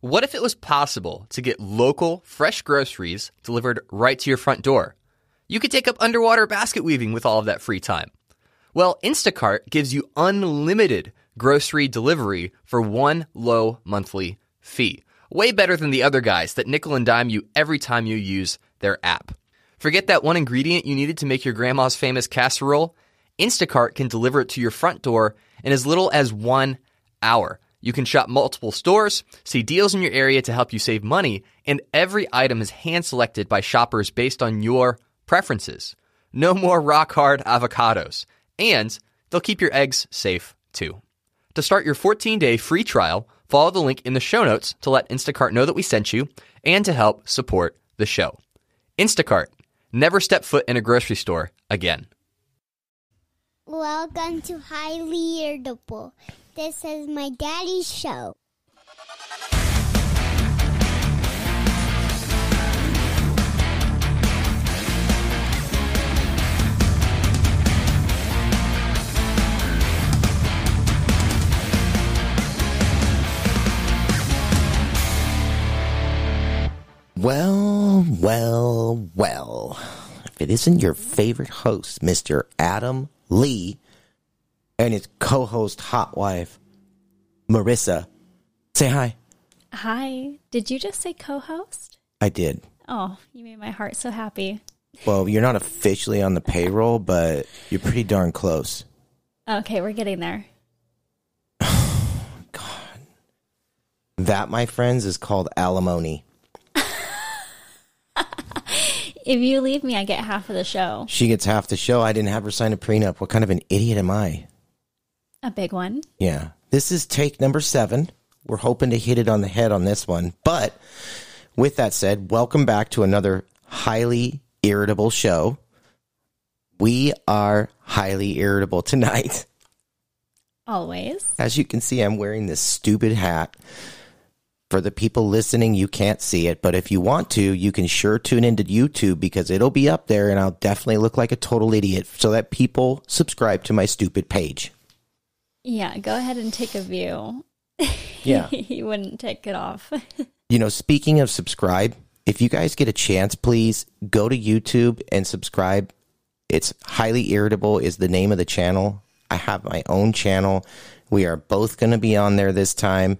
What if it was possible to get local, fresh groceries delivered right to your front door? You could take up underwater basket weaving with all of that free time. Well, Instacart gives you unlimited grocery delivery for one low monthly fee. Way better than the other guys that nickel and dime you every time you use their app. Forget that one ingredient you needed to make your grandma's famous casserole? Instacart can deliver it to your front door in as little as one hour. You can shop multiple stores, see deals in your area to help you save money, and every item is hand selected by shoppers based on your preferences. No more rock hard avocados. And they'll keep your eggs safe too. To start your 14 day free trial, follow the link in the show notes to let Instacart know that we sent you and to help support the show. Instacart, never step foot in a grocery store again. Welcome to Highly Irritable. This is my daddy's show. Well, well, well. If it isn't your favorite host, Mr. Adam Lee, and his co host, hot wife, Marissa, say hi. Hi. Did you just say co host? I did. Oh, you made my heart so happy. Well, you're not officially on the payroll, but you're pretty darn close. Okay, we're getting there. God. That, my friends, is called alimony. If you leave me, I get half of the show. She gets half the show. I didn't have her sign a prenup. What kind of an idiot am I? A big one. Yeah. This is take number seven. We're hoping to hit it on the head on this one. But with that said, welcome back to another highly irritable show. We are highly irritable tonight. Always. As you can see, I'm wearing this stupid hat. For the people listening, you can't see it, but if you want to, you can sure tune into YouTube because it'll be up there and I'll definitely look like a total idiot so that people subscribe to my stupid page. Yeah, go ahead and take a view. Yeah. you wouldn't take it off. You know, speaking of subscribe, if you guys get a chance, please go to YouTube and subscribe. It's highly irritable is the name of the channel. I have my own channel. We are both going to be on there this time.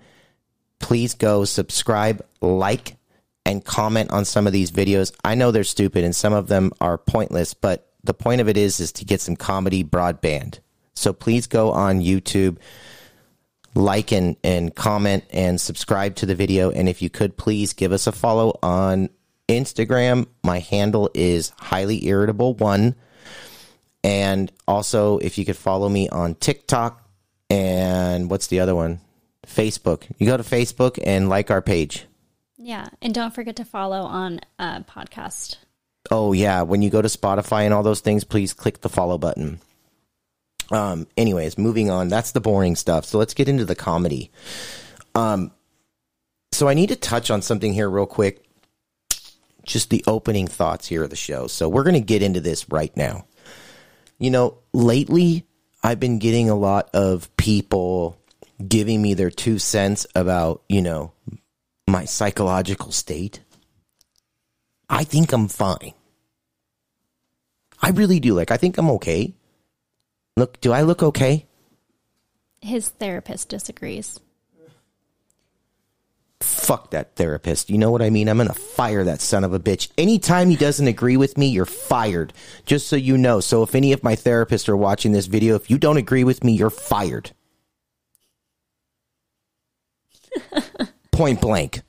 Please go subscribe, like, and comment on some of these videos. I know they're stupid and some of them are pointless, but the point of it is is to get some comedy broadband. So please go on YouTube like and, and comment and subscribe to the video. And if you could please give us a follow on Instagram. My handle is highly irritable one. And also if you could follow me on TikTok and what's the other one? Facebook. You go to Facebook and like our page. yeah, and don't forget to follow on uh, podcast. Oh yeah, when you go to Spotify and all those things, please click the follow button. Um anyways, moving on. That's the boring stuff. So let's get into the comedy. Um so I need to touch on something here real quick. Just the opening thoughts here of the show. So we're going to get into this right now. You know, lately I've been getting a lot of people giving me their two cents about, you know, my psychological state. I think I'm fine. I really do. Like, I think I'm okay. Look, do I look okay? His therapist disagrees. Fuck that therapist. You know what I mean? I'm going to fire that son of a bitch. Anytime he doesn't agree with me, you're fired. Just so you know. So if any of my therapists are watching this video, if you don't agree with me, you're fired. Point blank.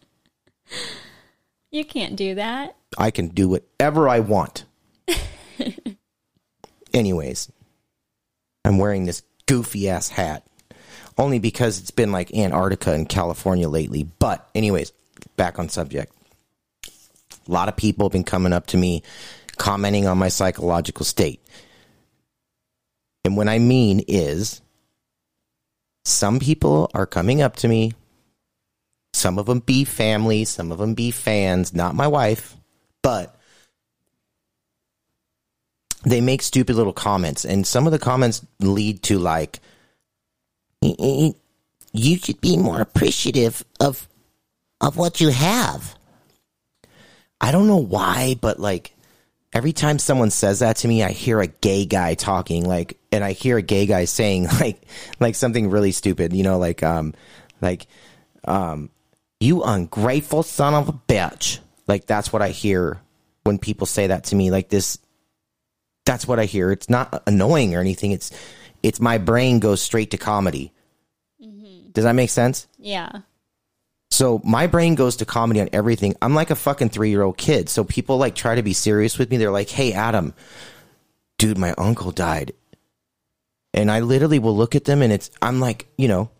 You can't do that. I can do whatever I want. Anyways, I'm wearing this goofy ass hat only because it's been like Antarctica and California lately. But, anyways, back on subject. A lot of people have been coming up to me commenting on my psychological state. And what I mean is, some people are coming up to me. Some of them be family, some of them be fans, not my wife, but they make stupid little comments. And some of the comments lead to like, you should be more appreciative of of what you have. I don't know why, but like every time someone says that to me, I hear a gay guy talking like, and I hear a gay guy saying like, like something really stupid, you know, like, um, like, um, you ungrateful son of a bitch. Like that's what I hear when people say that to me. Like this, that's what I hear. It's not annoying or anything. It's, it's my brain goes straight to comedy. Mm-hmm. Does that make sense? Yeah. So my brain goes to comedy on everything. I'm like a fucking three year old kid. So people like try to be serious with me. They're like, hey, Adam, dude, my uncle died. And I literally will look at them and it's, I'm like, you know,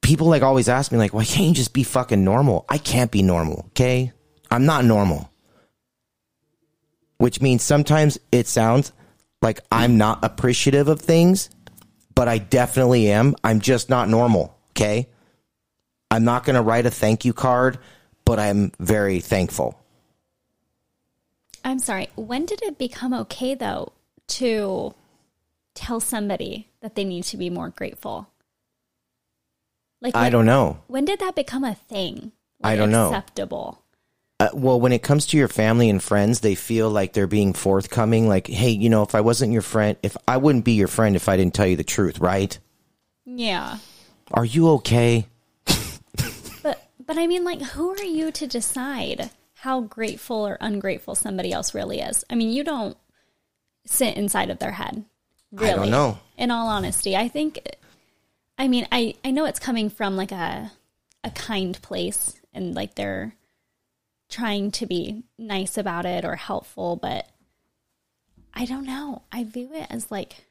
people like always ask me, like, why can't you just be fucking normal? I can't be normal, okay? I'm not normal. Which means sometimes it sounds like I'm not appreciative of things but I definitely am. I'm just not normal. Okay. I'm not going to write a thank you card, but I'm very thankful. I'm sorry. When did it become okay, though, to tell somebody that they need to be more grateful? Like, I don't know. When did that become a thing? I don't know. Acceptable. Uh, well, when it comes to your family and friends, they feel like they're being forthcoming. Like, hey, you know, if I wasn't your friend, if I wouldn't be your friend if I didn't tell you the truth, right? Yeah. Are you okay? But but I mean, like, who are you to decide how grateful or ungrateful somebody else really is? I mean, you don't sit inside of their head. I Really. don't know. In all honesty, I think. I mean, I I know it's coming from like a a kind place, and like they're trying to be nice about it or helpful, but I don't know. I view it as like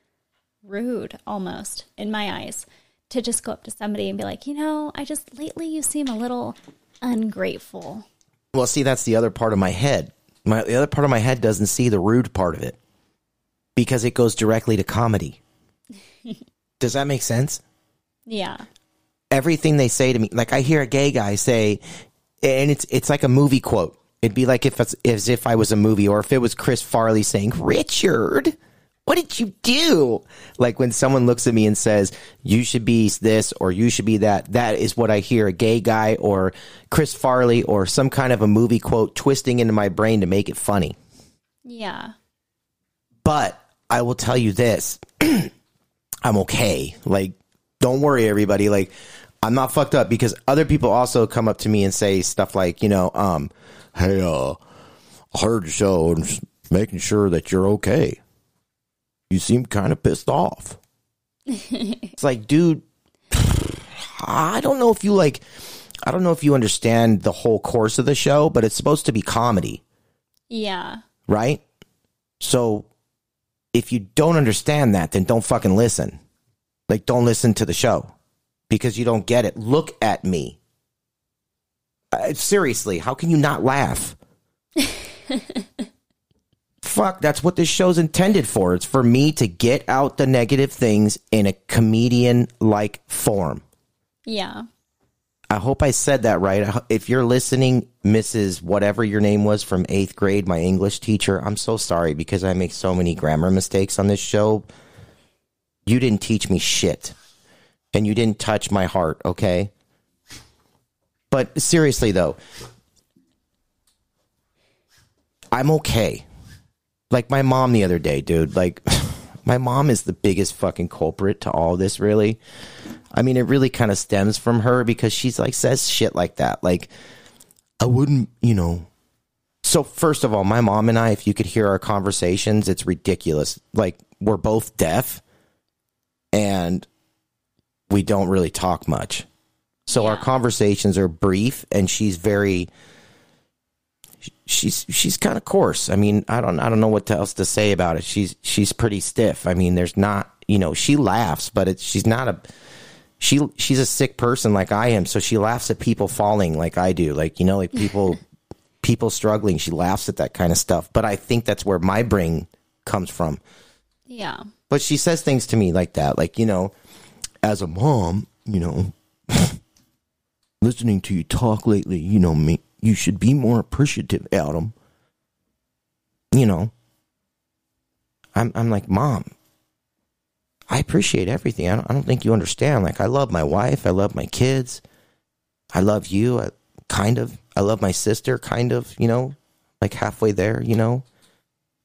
rude almost in my eyes to just go up to somebody and be like, you know, I just lately you seem a little ungrateful. Well, see, that's the other part of my head. My the other part of my head doesn't see the rude part of it because it goes directly to comedy. Does that make sense? Yeah. everything they say to me, like I hear a gay guy say, and it's it's like a movie quote. It'd be like if it's as if I was a movie, or if it was Chris Farley saying, "Richard, what did you do?" Like when someone looks at me and says, "You should be this" or "You should be that." That is what I hear a gay guy or Chris Farley or some kind of a movie quote twisting into my brain to make it funny. Yeah. But I will tell you this. I'm okay. Like, don't worry, everybody. Like, I'm not fucked up because other people also come up to me and say stuff like, you know, um, hey, uh, I heard your show and just making sure that you're okay. You seem kind of pissed off. it's like, dude, I don't know if you like, I don't know if you understand the whole course of the show, but it's supposed to be comedy Yeah. right? So if you don't understand that, then don't fucking listen. Like, don't listen to the show because you don't get it. Look at me. Uh, seriously, how can you not laugh? Fuck, that's what this show's intended for. It's for me to get out the negative things in a comedian like form. Yeah. I hope I said that right. If you're listening, Mrs. Whatever your name was from eighth grade, my English teacher, I'm so sorry because I make so many grammar mistakes on this show. You didn't teach me shit. And you didn't touch my heart, okay? But seriously, though, I'm okay. Like my mom the other day, dude. Like, my mom is the biggest fucking culprit to all this, really. I mean, it really kind of stems from her because she's like says shit like that. Like, I wouldn't, you know. So first of all, my mom and I, if you could hear our conversations, it's ridiculous. Like we're both deaf, and we don't really talk much. So our conversations are brief, and she's very. She's she's kind of coarse. I mean, I don't I don't know what else to say about it. She's she's pretty stiff. I mean, there's not you know she laughs, but it's she's not a she she's a sick person like I am, so she laughs at people falling like I do, like you know, like people people struggling. She laughs at that kind of stuff. But I think that's where my brain comes from. Yeah. But she says things to me like that, like you know, as a mom, you know, listening to you talk lately, you know, me, you should be more appreciative, Adam. You know, I'm I'm like, mom, I appreciate everything. I don't, I don't think you understand. Like, I love my wife. I love my kids. I love you, I, kind of. I love my sister, kind of. You know, like halfway there. You know,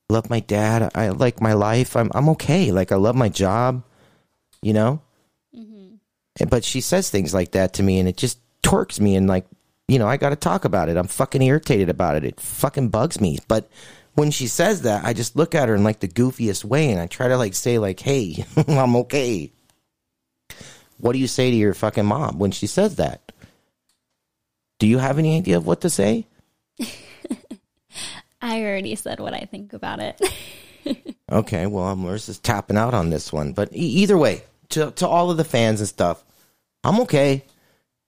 I love my dad. I like my life. I'm I'm okay. Like I love my job. You know, but she says things like that to me, and it just torques me, and like you know, I got to talk about it. I'm fucking irritated about it. It fucking bugs me. But when she says that, I just look at her in like the goofiest way, and I try to like say like, "Hey, I'm okay." What do you say to your fucking mom when she says that? Do you have any idea of what to say? I already said what I think about it. Okay, well, I'm just tapping out on this one. But e- either way, to to all of the fans and stuff, I'm okay.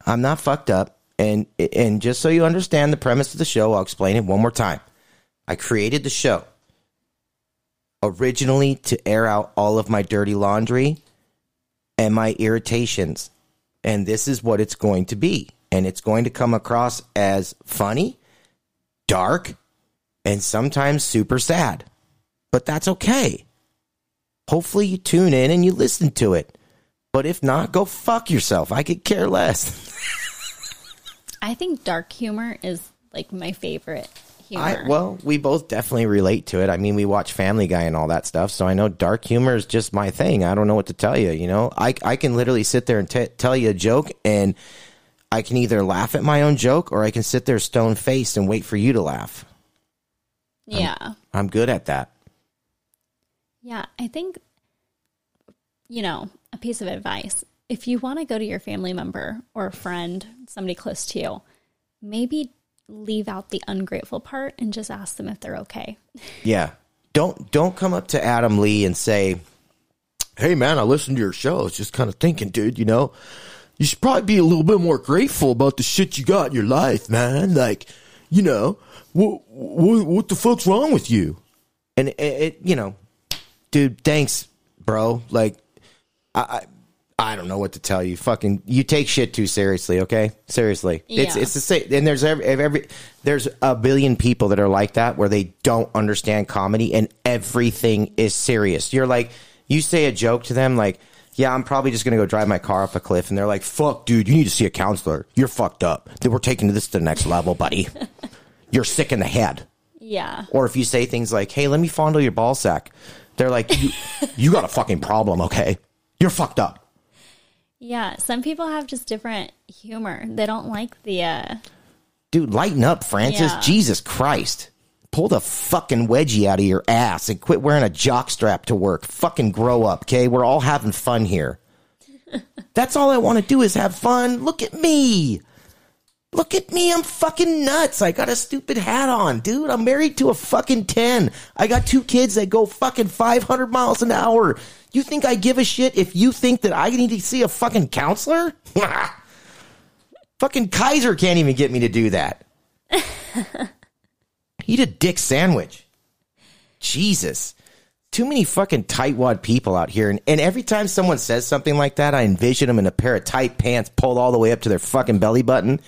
I'm not fucked up. And and just so you understand the premise of the show, I'll explain it one more time. I created the show originally to air out all of my dirty laundry and my irritations. And this is what it's going to be. And it's going to come across as funny, dark, and sometimes super sad but that's okay. Hopefully, you tune in and you listen to it. But if not, go fuck yourself. I could care less. I think dark humor is like my favorite humor. I, well, we both definitely relate to it. I mean, we watch Family Guy and all that stuff, so I know dark humor is just my thing. I don't know what to tell you. You know, I I can literally sit there and t- tell you a joke, and I can either laugh at my own joke or I can sit there stone faced and wait for you to laugh. yeah. I'm good at that. Yeah, I think, you know, a piece of advice if you want to go to your family member or a friend, somebody close to you, maybe leave out the ungrateful part and just ask them if they're okay. Yeah. Don't don't come up to Adam Lee and say, "Hey man, I listened to your show. I was just kind of thinking, dude, you know, you should probably be a little bit more grateful about the shit you got in your life, man. Like, you know, what what, what the fuck's wrong with you?" And it, it you know, dude, thanks, bro. Like I, I I don't know what to tell you. Fucking, you take shit too seriously. Okay, seriously. It's Yeah. it's the same. And there's every, every there's a billion people that are like that where they don't understand comedy and everything is serious. You're like, you say a joke to them like, yeah, I'm probably just gonna go drive my car off a cliff, and they're like, fuck, dude, you need to see a counselor. You're fucked up. Then we're taking this to the next level, buddy. You're sick in the head. Yeah. Or if you say things like, "Hey, let me fondle your ball sack," they're like, "You, you got a fucking problem, okay? You're fucked up." Yeah. Some people have just different humor. They don't like the, uh, Dude, lighten up, Francis. Yeah. Jesus Christ. Pull the fucking wedgie out of your ass and quit wearing a jock strap to work. Fucking grow up, okay? We're all having fun here. That's all I want to do is have fun. Look at me. Look at me. I'm fucking nuts. I got a stupid hat on, dude. I'm married to a fucking 10. I got two kids that go fucking 500 miles an hour. You think I give a shit if you think that I need to see a fucking counselor? fucking Kaiser can't even get me to do that. Eat a dick sandwich. Jesus. Too many fucking tightwad people out here. And, and every time someone says something like that, I envision them in a pair of tight pants pulled all the way up to their fucking belly button.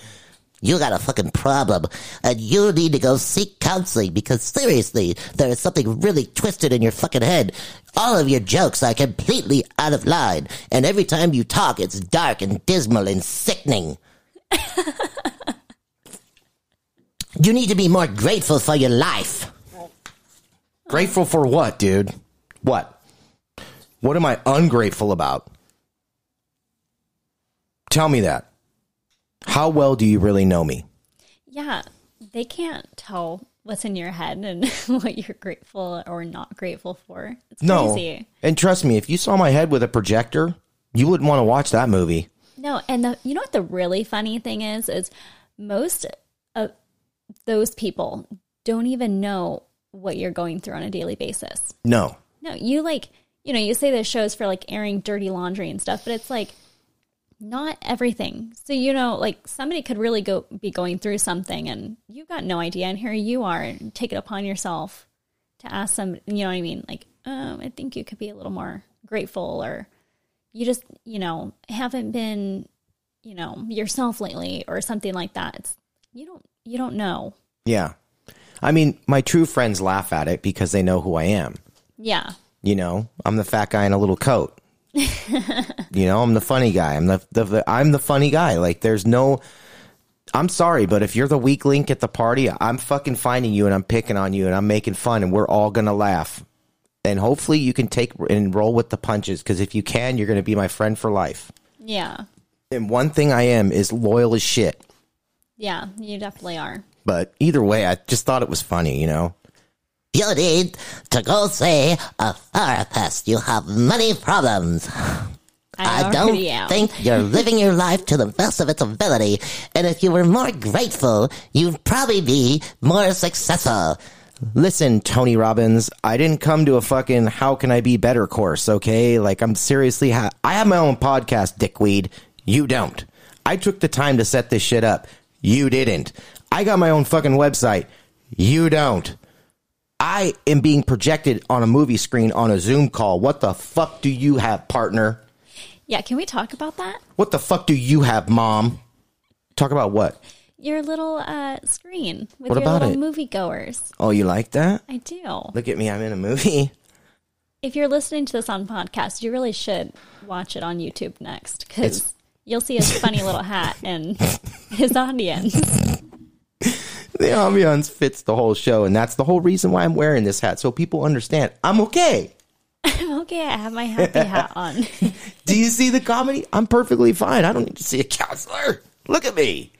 You got a fucking problem, and you need to go seek counseling because seriously, there is something really twisted in your fucking head. All of your jokes are completely out of line, and every time you talk, it's dark and dismal and sickening. you need to be more grateful for your life. Grateful for what, dude? What? What am I ungrateful about? Tell me that. How well do you really know me? yeah, they can't tell what's in your head and what you're grateful or not grateful for. It's No. crazy. And trust me, if you saw my head with a projector, you wouldn't want to watch that movie. No, and the you know what the really funny thing is is most of those people don't even know what you're going through on a daily basis. No. No, you like, you know, you say this show's for like airing dirty laundry and stuff, but it's like not everything. So, you know, like somebody could really go be going through something and you've got no idea. And here you are and take it upon yourself to ask some, you know what I mean? Like, oh, I think you could be a little more grateful or you just, you know, haven't been, you know, yourself lately or something like that. It's, you don't, you don't know. Yeah. I mean, my true friends laugh at it because they know who I am. Yeah. You know, I'm the fat guy in a little coat. You know, I'm the funny guy. I'm the, the, the I'm the funny guy. Like there's no I'm sorry, but if you're the weak link at the party, I'm fucking finding you and I'm picking on you and I'm making fun and we're all gonna laugh. And hopefully you can take and roll with the punches because if you can, you're gonna be my friend for life. Yeah. And one thing I am is loyal as shit. Yeah, you definitely are. But either way, I just thought it was funny, you know. You need to go see a therapist. You have many problems. I don't already am. think you're living your life to the best of its ability. And if you were more grateful, you'd probably be more successful. Listen, Tony Robbins, I didn't come to a fucking how can I be better course, okay? Like I'm seriously ha- I have my own podcast, dickweed. You don't. I took the time to set this shit up. You didn't. I got my own fucking website. You don't. I am being projected on a movie screen on a Zoom call. What the fuck do you have, partner? Yeah, can we talk about that? What the fuck do you have, mom? Talk about what? Your little uh, screen with What your about little it? moviegoers. Oh, you like that? I do. Look at me, I'm in a movie. If you're listening to this on podcast, you really should watch it on YouTube next because you'll see his funny little hat and his audience. The ambiance fits the whole show, and that's the whole reason why I'm wearing this hat, so people understand I'm okay. I'm okay, I have my happy hat on. Do you see the comedy? I'm perfectly fine. I don't need to see a counselor. Look at me.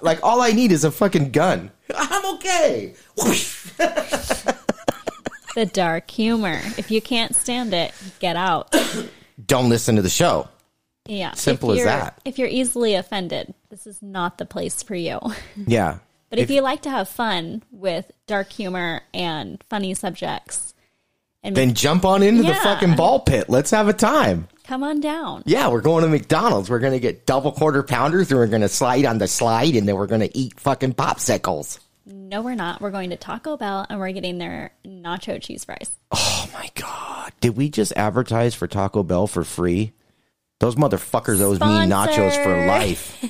Like all I need is a fucking gun. I'm okay. The dark humor. If you can't stand it, get out. Don't listen to the show. Yeah. Simple if as that. If you're easily offended, this is not the place for you. Yeah. But if, you like to have fun with dark humor and funny subjects, and then jump on into the fucking ball pit. Let's have a time. come on down. Yeah, we're going to McDonald's. We're going to get double quarter pounders and we're going to slide on the slide and then we're going to eat fucking popsicles. No, we're not. We're going to Taco Bell and we're getting their nacho cheese fries. Oh my god! Did we just advertise for Taco Bell for free? Those motherfuckers owes me nachos for life.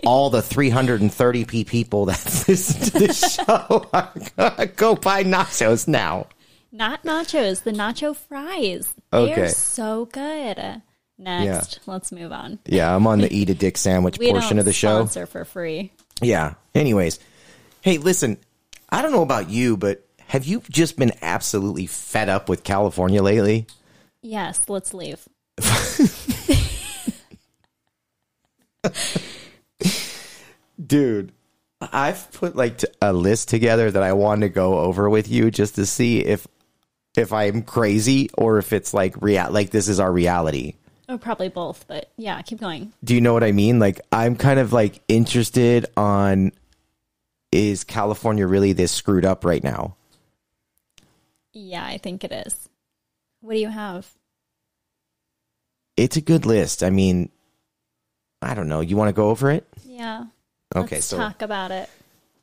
All the 330 p people that listen to this show are gonna go buy nachos now. Not nachos, the nacho fries. They Okay. are so good. Next, let's move on. Yeah, I'm on the eat a dick sandwich portion of the show. sponsor for free. Yeah. Anyways, hey, listen, I don't know about you, but have you just been absolutely fed up with California lately? Yes, let's leave. Dude, I've put like a list together that I want to go over with you just to see if if I'm crazy or if it's like real like this is our reality. Oh, probably both, but yeah, keep going. Do you know what I mean? Like I'm kind of like interested on is California really this screwed up right now? Yeah, I think it is. What do you have? It's a good list. I mean, I don't know. You want to go over it? Yeah. Okay, let's so talk about it.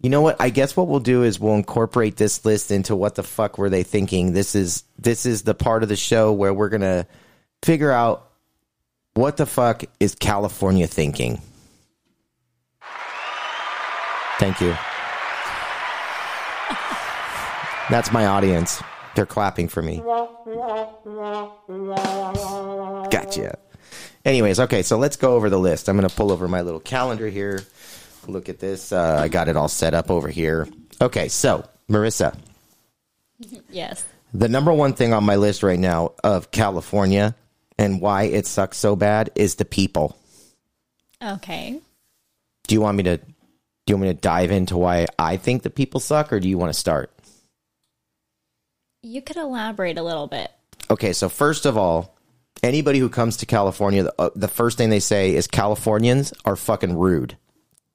You know what? I guess what we'll do is we'll incorporate this list into what the fuck were they thinking. This is this is the part of the show where we're gonna figure out what the fuck is California thinking. Thank you. That's my audience. They're clapping for me. Gotcha. Anyways, okay, so let's go over the list. I'm going to pull over my little calendar here. Look at this. Uh, I got it all set up over here. Okay, so Marissa, Yes. the number one thing on my list right now of California and why it sucks so bad is the people. Okay. Do you want me to? Do you want me to dive into why I think the people suck, or do you want to start? You could elaborate a little bit. Okay, so first of all, anybody who comes to California, the, uh, the first thing they say is Californians are fucking rude.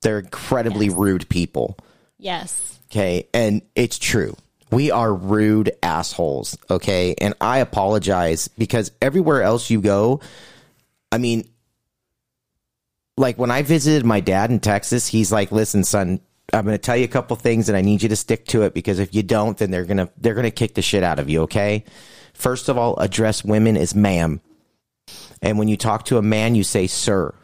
They're incredibly Yes. rude people. Yes. Okay. And it's true. We are rude assholes. Okay. And I apologize because everywhere else you go, I mean, like when I visited my dad in Texas, he's like, listen, son, I'm going to tell you a couple things and I need you to stick to it because if you don't, then they're going to, they're going to kick the shit out of you. Okay. First of all, address women as ma'am. And when you talk to a man, you say sir.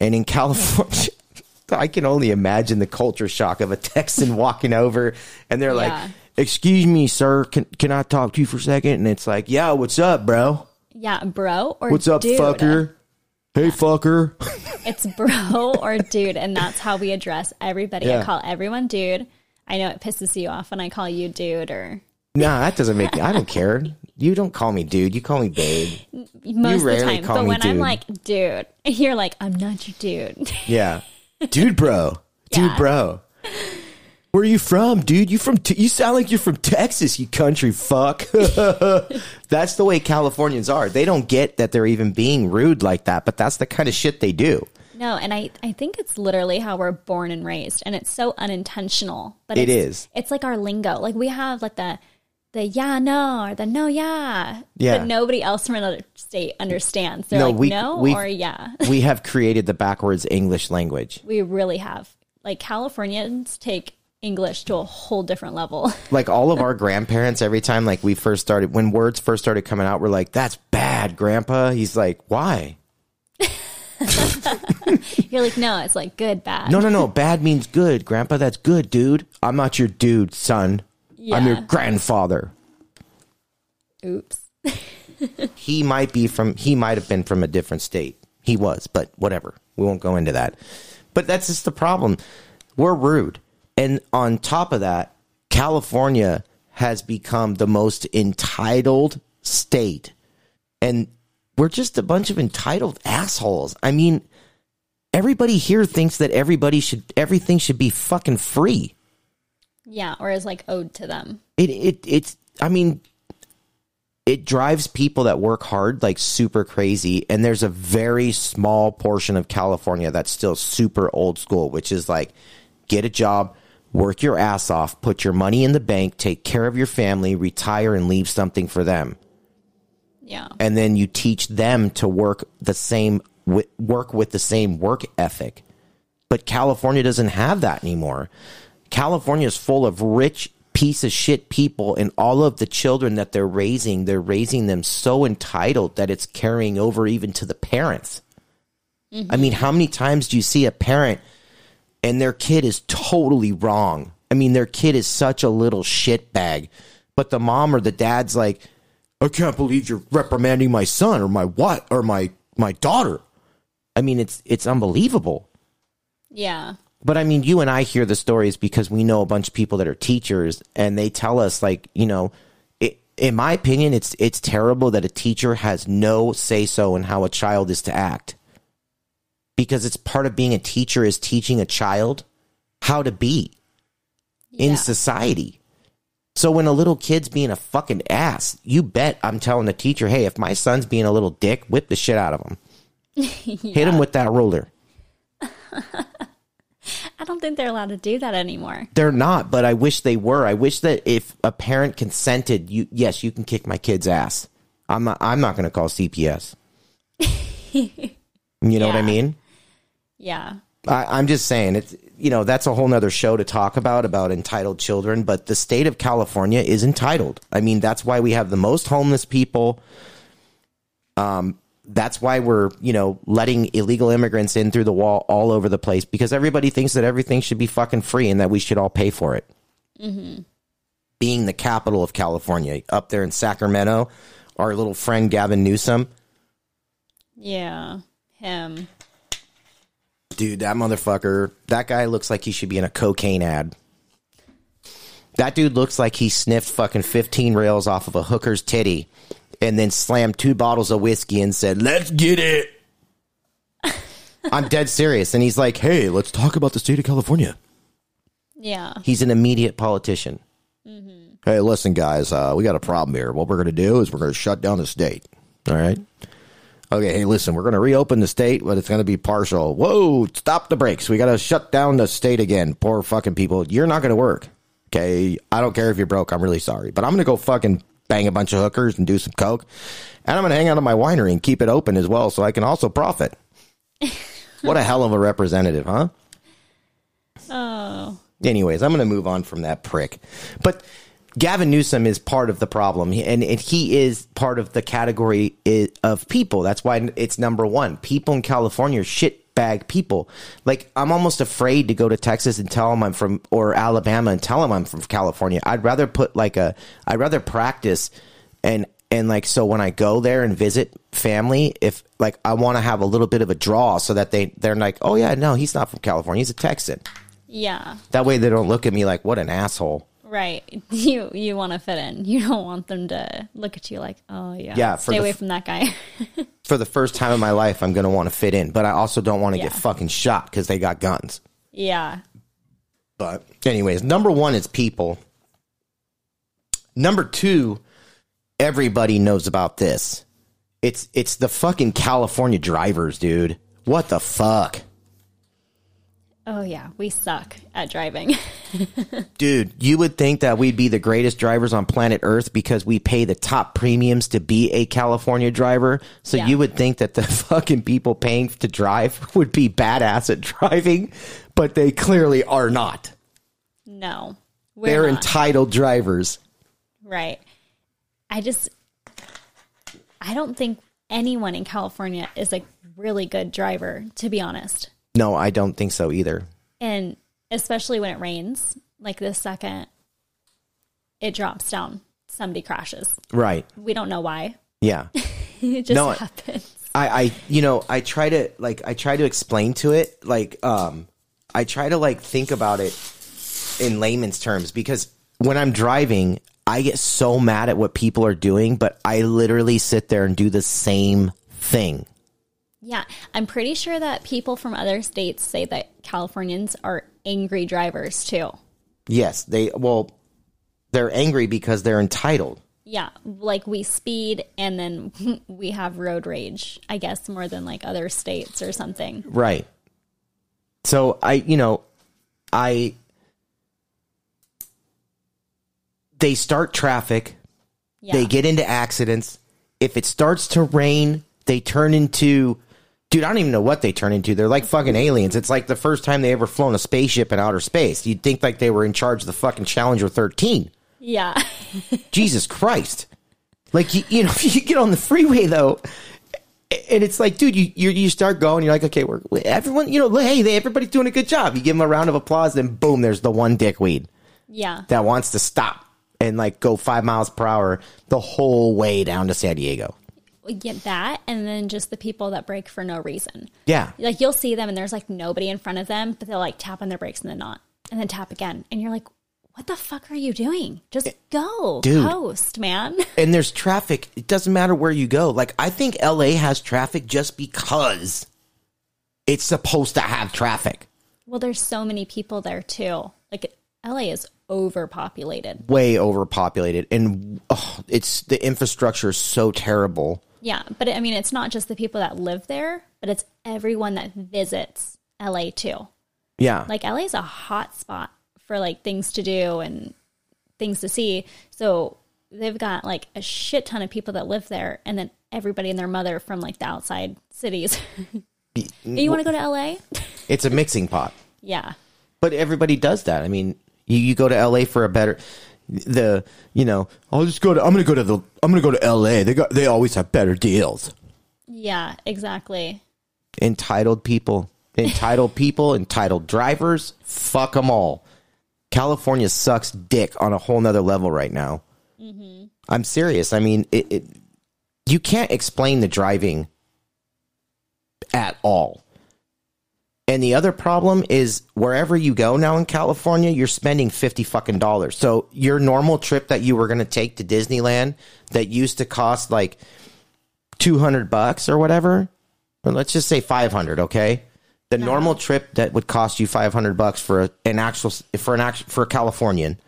And in California, I can only imagine the culture shock of a Texan walking over and they're Yeah. like, "Excuse me, sir, can can I talk to you for a second? And it's like, "Yeah, what's up, bro? Yeah, bro or What's up, dude? fucker? Hey, fucker." It's bro or dude, and that's how we address everybody. Yeah. I call everyone dude. I know it pisses you off when I call you dude or Nah, that doesn't make. I don't care. You don't call me dude. You call me babe. most of the rarely time. call But me when I'm dude. like dude, you're like I'm not your dude. Yeah, dude, bro, dude, Yeah. bro. Where are you from, dude? You from? T- you sound like you're from Texas. You country fuck. that's the way Californians are. They don't get that they're even being rude like that, but that's the kind of shit they do. No, and I, I think it's literally how we're born and raised, and it's so unintentional. But It it's, is. It's like our lingo. Like we have like the the yeah no or the no yeah. Yeah. But nobody else from another state understands. They're No, like we- no we've- or yeah. we have created the backwards English language. we really have. Like Californians take English to a whole different level. like all of our grandparents every time like we first started when words first started coming out we're like that's bad grandpa he's like why You're like no, it's like good bad. no no no bad means good grandpa that's good dude i'm not your dude son i'm your grandfather. Oops. he might be from he might have been from a different state. He was but whatever. We won't go into that. But that's just the problem. We're rude. And on top of that california has become the most entitled state. And we're just a bunch of entitled assholes. I mean everybody here thinks that everybody should everything should be fucking free Yeah, or is like owed to them. it it it's I mean it drives people that work hard like super crazy and there's a very small portion of California that's still super old school which is like get a job work your ass off put your money in the bank take care of your family retire and leave something for them Yeah. and then you teach them to work the same work with the same work ethic but california doesn't have that anymore california is full of rich piece of shit people and all of the children that they're raising they're raising them so entitled that it's carrying over even to the parents i mean how many times do you see a parent and their kid is totally wrong. I mean, their kid is such a little shit bag, but the mom or the dad's like, I can't believe you're reprimanding my son or my what or my my daughter. I mean, it's it's unbelievable. Yeah. But I mean, you and I hear the stories because we know a bunch of people that are teachers, and they tell us like, you know, it, in my opinion, it's it's terrible that a teacher has no say so in how a child is to act, because it's part of being a teacher is teaching a child how to be in society. So when a little kid's being a fucking ass, you bet I'm telling the teacher, hey, if my son's being a little dick, whip the shit out of him. Hit him with that ruler. I don't think they're allowed to do that anymore. They're not, but I wish they were. I wish that if a parent consented, you yes, you can kick my kid's ass. I'm not. I'm not going to call CPS. you know what I mean? Yeah. I, I'm just saying it's you know that's a whole nother show to talk about about entitled children. But the state of California is entitled. I mean that's why we have the most homeless people. Um, that's why we're you know letting illegal immigrants in through the wall all over the place because everybody thinks that everything should be fucking free and that we should all pay for it. Mm-hmm. Being the capital of California, up there in Sacramento, our little friend Gavin Newsom, Yeah. Him. Dude, that motherfucker, that guy looks like he should be in a cocaine ad. That dude looks like he sniffed fucking 15 rails off of a hooker's titty and then slammed two bottles of whiskey and said, Let's get it. I'm dead serious. And he's like, Hey, let's talk about the state of California. Yeah. He's an immediate politician. Hey, listen, guys, uh, we got a problem here. What we're going to do is we're going to shut down the state. All right. Okay, hey, listen, we're going to reopen the state, but it's going to be partial. Whoa, stop the brakes. We got to shut down the state again. Poor fucking people. You're not going to work. Okay. I don't care if you're broke. I'm really sorry. But I'm going to go fucking bang a bunch of hookers and do some coke. And I'm going to hang out at my winery and keep it open as well so I can also profit. what a hell of a representative, huh? Oh. Anyways, I'm going to move on from that prick. But Gavin Newsom is part of the problem, and, and he is part of the category of people. That's why it's number one. People in California are shitbag people. Like, I'm almost afraid to go to Texas and tell them I'm from, or Alabama and tell them I'm from California. I'd rather put like a, I'd rather practice and And like so when I go there and visit family, if like I want to have a little bit of a draw so that they they're like, "Oh yeah, no, he's not from California. He's a Texan." Yeah. That way they don't look at me like, "What an asshole." Right. You you want to fit in. You don't want them to look at you like, oh yeah, Yeah, stay away f- from that guy. For the first time in my life, I'm going to want to fit in, but I also don't want to get fucking shot cuz they got guns. yeah. But anyways, number 1 is people. Number 2, everybody knows about this. It's it's the fucking California drivers, dude. What the fuck? Oh yeah, we suck at driving. Dude, you would think that we'd be the greatest drivers on planet Earth because we pay the top premiums to be a California driver. So Yeah. you would think that the fucking people paying to drive would be badass at driving, but they clearly are not. no. They're not. entitled drivers. Right. I just I don't think anyone in California is a really good driver, to be honest. No, I don't think so either. And especially when it rains, like the second it drops down, somebody crashes. Right. We don't know why. Yeah. It just No, happens. I, I you know i try to like i try to explain to it like um i try to like think about it in layman's terms because when i'm driving i get so mad at what people are doing but i literally sit there and do the same thing Yeah, I'm pretty sure that people from other states say that Californians are angry drivers too. yes they well they're angry because they're entitled Yeah, like we speed and then we have road rage, I guess, more than like other states or something. Right. So I, you know, I they start traffic, Yeah. they get into accidents. If it starts to rain, they turn into dude, I don't even know what they turn into. They're like fucking aliens. It's like the first time they ever flown a spaceship in outer space. You'd think like they were in charge of the fucking Challenger 13. yeah. Jesus Christ. Like you, you know, if you get on the freeway though, and it's like, dude, you you, you start going, you're like, okay, we're everyone, you know, hey, they, everybody's doing a good job. You give them a round of applause, then boom, there's the one dickweed yeah. that wants to stop and like go five miles per hour the whole way down to San Diego. Get that and then just the people that break for no reason. Yeah, Like you'll see them and there's like nobody in front of them, but they'll like tap on their brakes and then not. And then tap again. And you're like, what the fuck are you doing? Just eh, go. Dude. Coast, man. and there's traffic. It doesn't matter where you go. Like I think LA has traffic just because it's supposed to have traffic. Well, there's so many people there too. Like LA is overpopulated. Way overpopulated, and oh, it's the infrastructure is so terrible. Yeah, but I mean, it's not just the people that live there, but it's everyone that visits LA too. Yeah, Like LA is a hot spot for like things to do and things to see. So they've got like a shit ton of people that live there, and then everybody and their mother from like the outside cities. you want to go to LA? it's a mixing pot. yeah, But everybody does that. I mean, you, you go to LA for a better the you know I'll just go to I'm gonna go to the I'm gonna go to LA. They got they always have better deals. yeah, exactly. Entitled people, entitled people, entitled drivers. Fuck them all. California sucks dick on a whole nother level right now. Mm-hmm. I'm serious. I mean, it, it you can't explain the driving at all. And the other problem is wherever you go now in California, you're spending 50 fucking dollars. So your normal trip that you were going to take to Disneyland that used to cost like 200 bucks or whatever, or let's just say 500, okay? The uh-huh. normal trip that would cost you 500 bucks for a, an actual for an actual for a Californian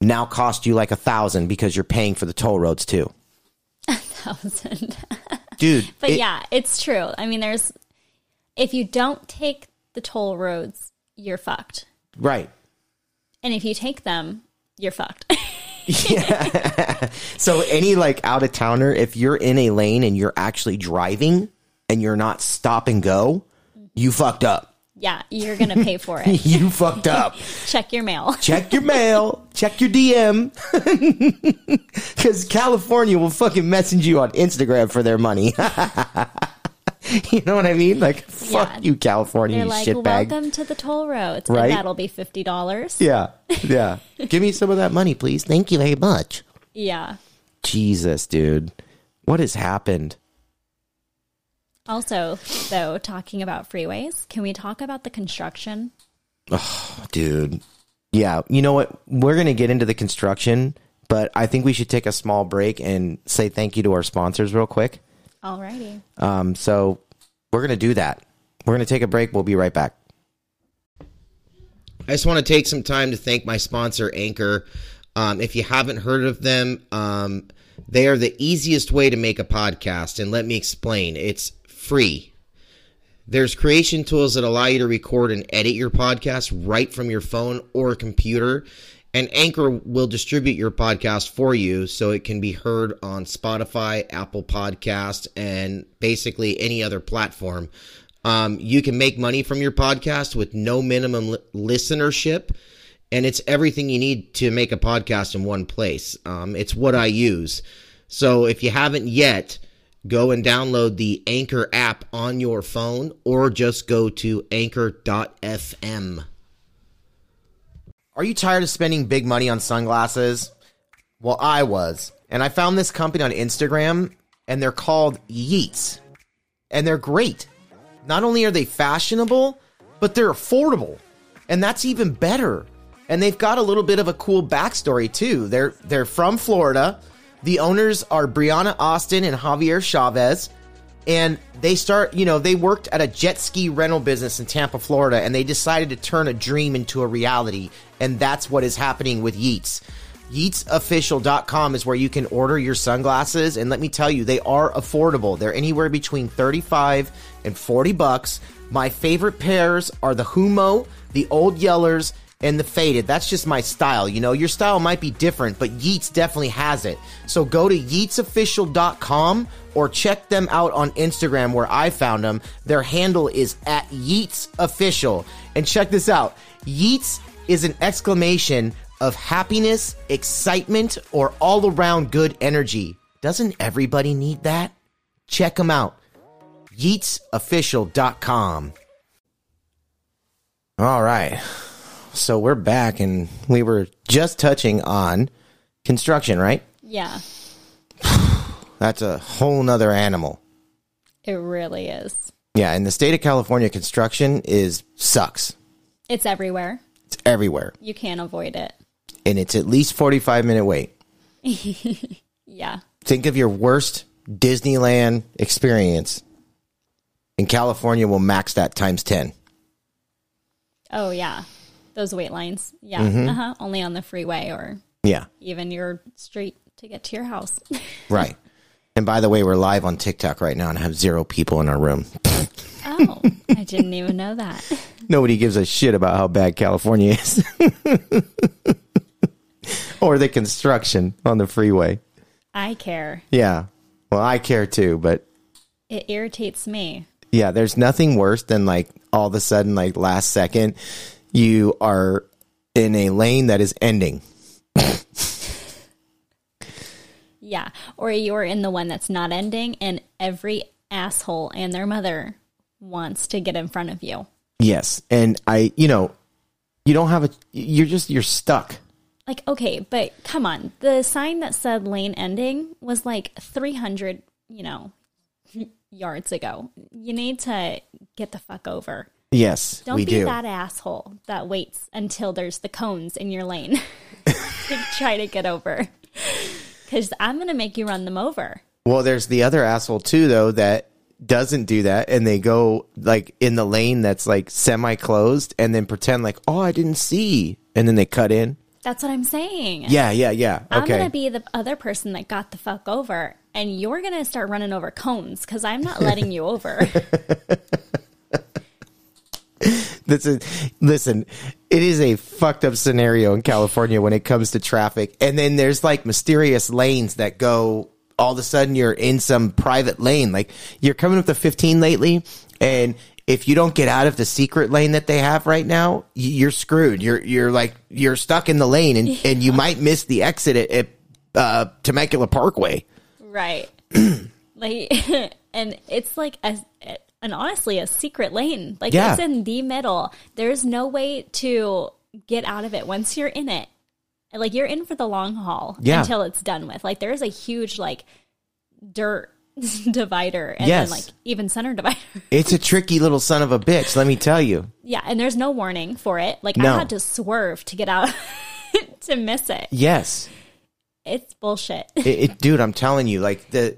now cost you like a thousand because you're paying for the toll roads too. A Thousand. Dude, But it- yeah, it's true. I mean, there's if you don't take the toll roads, you're fucked. right. And if you take them, you're fucked. yeah. So any like out of towner, if you're in a lane and you're actually driving and you're not stop and go, you fucked up. yeah, you're going to pay for it. You fucked up. Check your mail. check your mail, check your DM, because California will fucking message you on Instagram for their money. you know what I mean? Like, fuck Yeah. you, California, They're you like, shitbag. welcome to the toll roads. Right? That'll be $50. Yeah, yeah. Give me some of that money, please. Thank you very much. Yeah. Jesus, dude. What has happened? Also, though, talking about freeways, can we talk about the construction? Dude. Yeah, you know what? We're going to get into the construction, but I think we should take a small break and say thank you to our sponsors real quick. Alrighty. Um, so we're going to do that. We're going to take a break. We'll be right back. I just want to take some time to thank my sponsor, Anchor. Um, if you haven't heard of them, um, they are the easiest way to make a podcast. And let me explain it's free. There's creation tools that allow you to record and edit your podcast right from your phone or computer. And Anchor will distribute your podcast for you so it can be heard on Spotify, Apple Podcast, and basically any other platform. Um, you can make money from your podcast with no minimum li- listenership, and it's everything you need to make a podcast in one place. Um, it's what I use. So if you haven't yet, go and download the Anchor app on your phone or just go to anchor.fm. Are you tired of spending big money on sunglasses? Well, I was. And I found this company on Instagram and they're called Yeats. And they're great. Not only are they fashionable, but they're affordable. And that's even better. And they've got a little bit of a cool backstory too. They're they're from Florida. The owners are Brianna Austin and Javier Chavez. And they start, you know, they worked at a jet ski rental business in Tampa, Florida, and they decided to turn a dream into a reality. And that's what is happening with Yeats. YeatsOfficial.com is where you can order your sunglasses. And let me tell you, they are affordable. They're anywhere between 35 and 40 bucks. My favorite pairs are the Humo, the Old Yellers, and the faded. That's just my style. You know, your style might be different, but Yeats definitely has it. So go to yeatsofficial.com or check them out on Instagram where I found them. Their handle is at Yeats Official. And check this out. Yeats is an exclamation of happiness, excitement, or all around good energy. Doesn't everybody need that? Check them out. YeatsOfficial.com. All right. So we're back and we were just touching on construction, right? Yeah, That's a whole nother animal. it really is. Yeah, in the state of California, construction is sucks. It's everywhere. It's everywhere. You can't avoid it. And it's at least 45 minute wait. Yeah. Think of your worst Disneyland experience. In California, we'll max that times 10. Oh, yeah. Those wait lines. Yeah. Mm-hmm. Uh-huh. Only on the freeway or Yeah, even your street to get to your house. right. And by the way, we're live on TikTok right now and have zero people in our room. Oh, I didn't even know that. Nobody gives a shit about how bad California is. or the construction on the freeway. I care. Yeah. Well, I care too, but It irritates me. yeah, there's nothing worse than like all of a sudden, like last second, you are in a lane that is ending. Yeah. Or you're in the one that's not ending and every asshole and their mother wants to get in front of you. Yes. And I, you know, you don't have a, you're just, you're stuck. Like, okay, but come on. The sign that said lane ending was like 300, you know, yards ago. You need to get the fuck over. Yes, Don't be do. that asshole that waits until there's the cones in your lane to try to get over. Because I'm going to make you run them over. Well, there's the other asshole too, though, that doesn't do that, and they go like in the lane that's like semi closed, and then pretend like, oh, I didn't see, and then they cut in. That's what I'm saying. Yeah, yeah, yeah. I'm going to be the other person that got the fuck over, and you're going to start running over cones because I'm not letting you over. This is listen. It is a fucked up scenario in California when it comes to traffic, and then there's like mysterious lanes that go. All of a sudden, you're in some private lane. Like you're coming up to 15 lately, and if you don't get out of the secret lane that they have right now, you're screwed. You're you're like you're stuck in the lane, and and you might miss the exit at, at uh, Temecula Parkway. right. like, and it's like a, and honestly, a secret lane. Like, Yeah. it's in the middle. There's no way to get out of it once you're in it. Like you're in for the long haul Yeah. until it's done with. Like there's a huge like dirt divider and Yes. then like even center divider. It's a tricky little son of a bitch, let me tell you. yeah, and there's no warning for it. Like No. I had to swerve to get out to miss it. Yes. It's bullshit. It, it, dude, I'm telling you, like the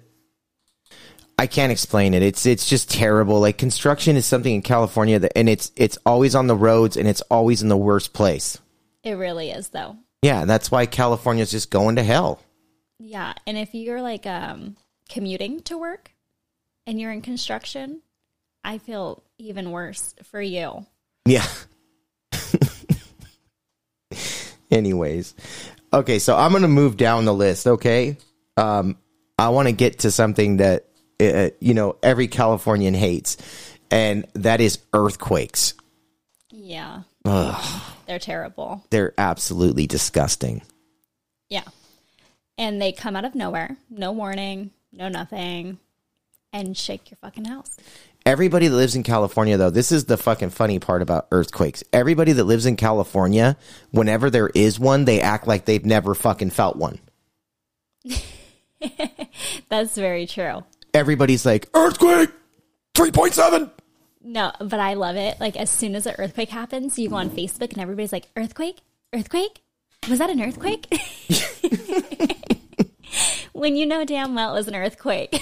I can't explain it. It's it's just terrible. Like construction is something in California that and it's it's always on the roads and it's always in the worst place. It really is though. Yeah, that's why California's just going to hell. Yeah, and if you're like um commuting to work and you're in construction, I feel even worse for you. Yeah. Anyways, okay, so I'm gonna move down the list. Okay, um, I want to get to something that uh, you know every Californian hates, and that is earthquakes. Yeah. They're terrible. They're absolutely disgusting. Yeah. And they come out of nowhere, no warning, no nothing, and shake your fucking house. Everybody that lives in California, though, this is the fucking funny part about earthquakes. Everybody that lives in California, whenever there is one, they act like they've never fucking felt one. That's very true. Everybody's like, earthquake, 3.7. No, but I love it. Like as soon as an earthquake happens, you go on Facebook and everybody's like, "Earthquake? Earthquake? Was that an earthquake?" when you know damn well it was an earthquake.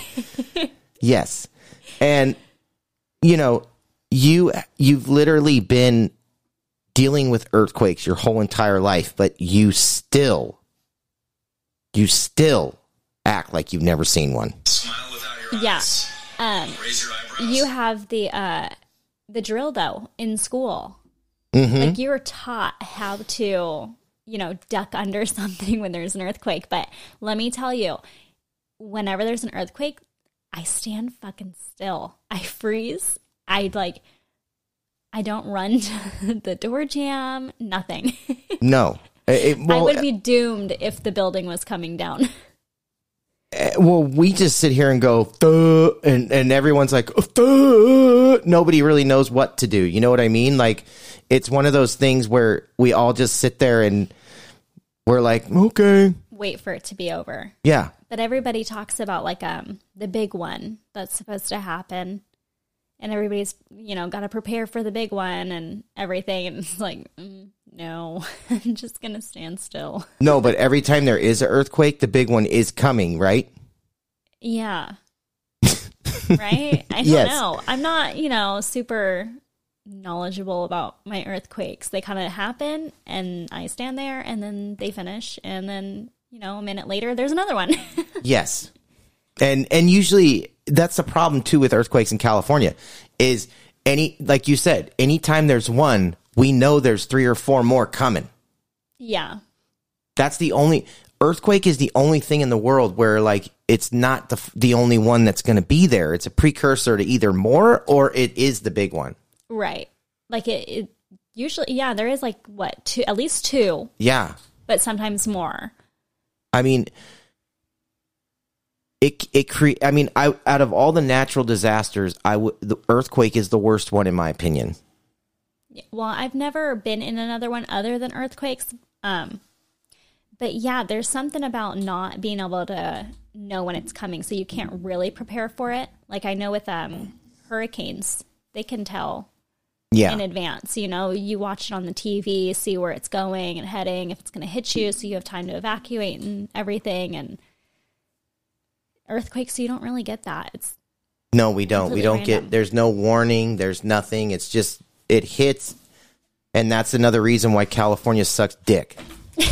Yes. And you know, you you've literally been dealing with earthquakes your whole entire life, but you still you still act like you've never seen one. Smile without your Yeah. eyes. Um, Raise your eyebrows. you have the uh, the drill though in school. Mm-hmm. Like you were taught how to, you know, duck under something when there's an earthquake. But let me tell you, whenever there's an earthquake, I stand fucking still. I freeze. I like. I don't run to the door jamb. Nothing. No. It- I well, would be doomed if the building was coming down. Well, we just sit here and go, "Duh," and and everyone's like, "Duh." nobody really knows what to do. You know what I mean? Like, it's one of those things where we all just sit there and we're like, okay, Wait for it to be over. yeah, But everybody talks about like um the big one that's supposed to happen. And everybody's, you know, got to prepare for the big one and everything. And it's like, mm, no, I'm just going to stand still. no, but every time there is an earthquake, the big one is coming, right? Yeah. right? I don't Yes. know. I'm not, you know, super knowledgeable about my earthquakes. They kind of happen and I stand there and then they finish. And then, you know, a minute later, there's another one. Yes. And and usually that's the problem too with earthquakes in California is any like you said, anytime there's one, we know there's three or four more coming. yeah. That's the only earthquake is the only thing in the world where like it's not the the only one that's going to be there. It's a precursor to either more or it is the big one. Right. Like it, it usually, yeah, there is like what, two, at least two, Yeah. but sometimes more. I mean, it it cre- I mean, I out of all the natural disasters, I would the earthquake is the worst one in my opinion. Well, I've never been in another one other than earthquakes. Um, but yeah, there's something about not being able to know when it's coming, so you can't really prepare for it. Like I know with um hurricanes, they can tell Yeah. in advance. You know, you watch it on the TV, see where it's going and heading, if it's going to hit you, so you have time to evacuate and everything. And earthquakes, you don't really get that. It's No, we don't. We don't random. get. There's no warning. There's nothing. It's just it hits, and that's another reason why California sucks dick.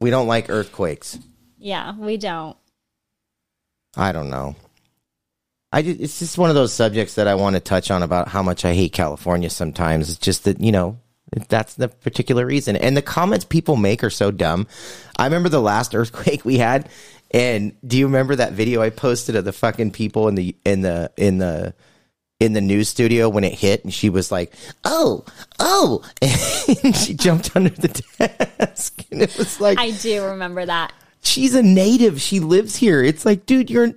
we don't like earthquakes. yeah, we don't. I don't know. I just, it's just one of those subjects that I want to touch on about how much I hate California. Sometimes it's just that you know that's the particular reason, and the comments people make are so dumb. I remember the last earthquake we had, and do you remember that video I posted of the fucking people in the in the in the in the news studio when it hit, and she was like, "Oh, oh," and she jumped under the desk, and it was like, I do remember that. she's a native. She lives here. It's like, dude, you're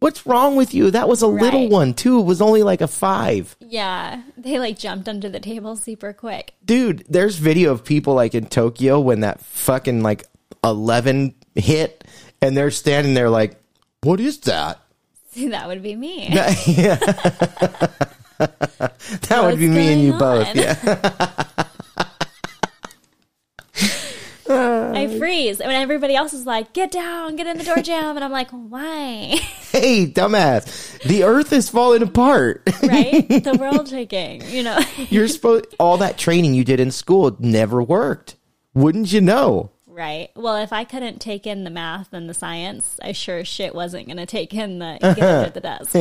What's wrong with you? That was a little one too. It was only like a five. Yeah, they like jumped under the table super quick. Dude, there's video of people like in Tokyo when that fucking like 11 hit and they're standing there like, what is that? That would be me. That would What's be me and you going both. Yeah. I freeze when everybody else is like, "Get down, get in the door jamb," and I'm like, "Why?" Hey, dumbass. The earth is falling apart. right? The world shaking. You know. You're supposed all that training you did in school never worked. Wouldn't you know? Right. Well, if I couldn't take in the math and the science, I sure as shit wasn't going to take in the get under the desk.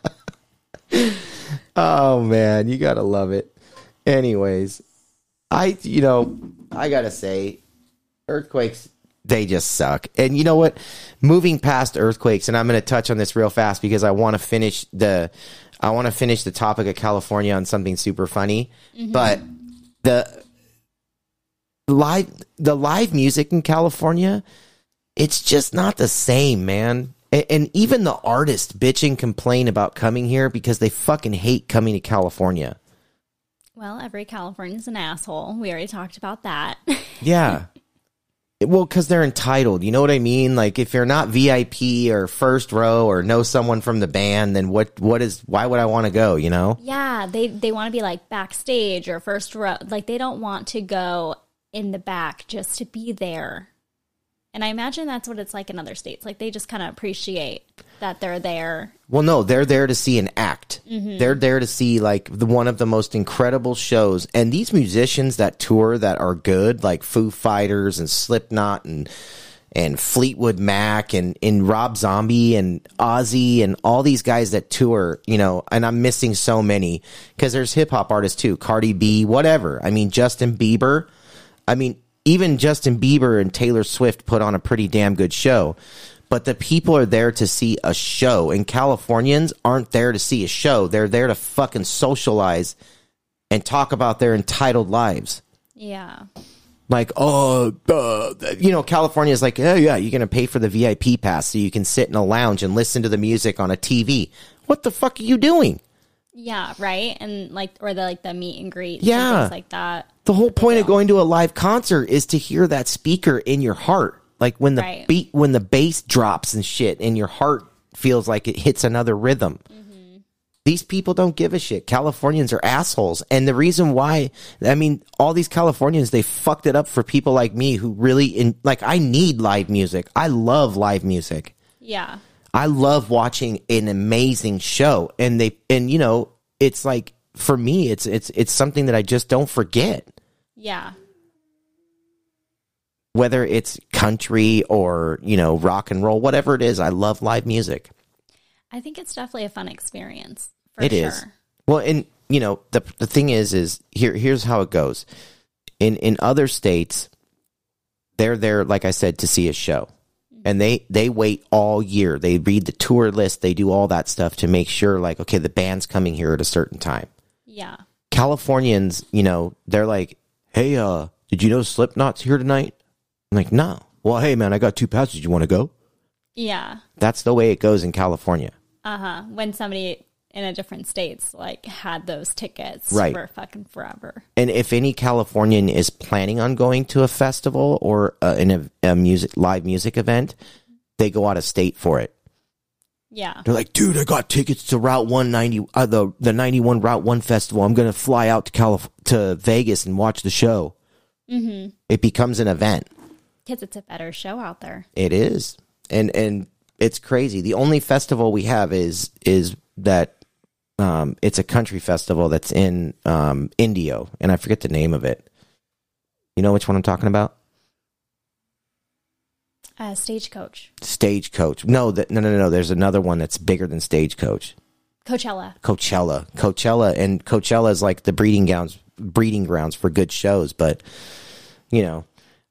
Oh man, you gotta love it. Anyways, I you know I gotta say, earthquakes they just suck. And you know what? Moving past earthquakes, and I'm gonna touch on this real fast because I want to finish the I want to finish the topic of California on something super funny. Mm-hmm. But the live the live music in California, it's just not the same, man. And, and even the artists bitch and complain about coming here because they fucking hate coming to California. well, every Californian's an asshole. We already talked about that. Yeah. well, because they're entitled. You know what I mean? Like, if you're not VIP or first row or know someone from the band, then what? What is? Why would I want to go? You know? yeah, they they want to be like backstage or first row. Like they don't want to go in the back just to be there. And I imagine that's what it's like in other states. Like they just kind of appreciate that they're there. Well, no, they're there to see an act. Mm-hmm. They're there to see like the one of the most incredible shows. And these musicians that tour that are good, like Foo Fighters and Slipknot and and Fleetwood Mac and in Rob Zombie and Ozzy and all these guys that tour, you know, and I'm missing so many because there's hip hop artists too, Cardi B, whatever. I mean, Justin Bieber. I mean, even Justin Bieber and Taylor Swift put on a pretty damn good show. But the people are there to see a show, and Californians aren't there to see a show. They're there to fucking socialize and talk about their entitled lives. Yeah. Like, oh, uh, you know, California is like, oh, yeah, you're going to pay for the VIP pass so you can sit in a lounge and listen to the music on a TV. What the fuck are you doing? Yeah, right? And like or the like the meet and greet Yeah. things like that. The whole point of going to a live concert is to hear that speaker in your heart. Like when the Right. beat, when the bass drops and shit, and your heart feels like it hits another rhythm. Mm-hmm. These people don't give a shit. Californians are assholes. And the reason why, I mean, all these Californians, they fucked it up for people like me who really, in, like, I need live music. I love live music. Yeah. I love watching an amazing show. And they, and you know, it's like, for me, it's, it's, it's something that I just don't forget. Yeah. whether it's country or you know rock and roll whatever it is i love live music I think it's definitely a fun experience. For It sure. is. well and you know the the thing is is here here's how it goes in in other states they're there like i said to see a show and they they wait all year they read the tour list they do all that stuff to make sure like okay the band's coming here at a certain time Yeah. californians you know they're like hey uh did you know slipknot's here tonight i'm like no well hey man i got two passes you want to go Yeah. That's the way it goes in California. Uh huh. When somebody in a different states like had those tickets Right. for fucking forever. And if any Californian is planning on going to a festival or uh, in a, a music live music event, they go out of state for it. Yeah. They're like, dude, I got tickets to Route 190, uh, the the 91 Route 1 festival. I'm gonna fly out to Calif- to Vegas and watch the show. Mm-hmm. It becomes an event. Because it's a better show out there. It is, and and it's crazy. The only festival we have is is that um, it's a country festival that's in um, Indio, and I forget the name of it. You know which one I'm talking about? Uh, Stagecoach. Stagecoach. No, that no no no. no. There's another one that's bigger than Stagecoach. Coachella. Coachella. Coachella and Coachella is like the breeding grounds breeding grounds for good shows, but you know,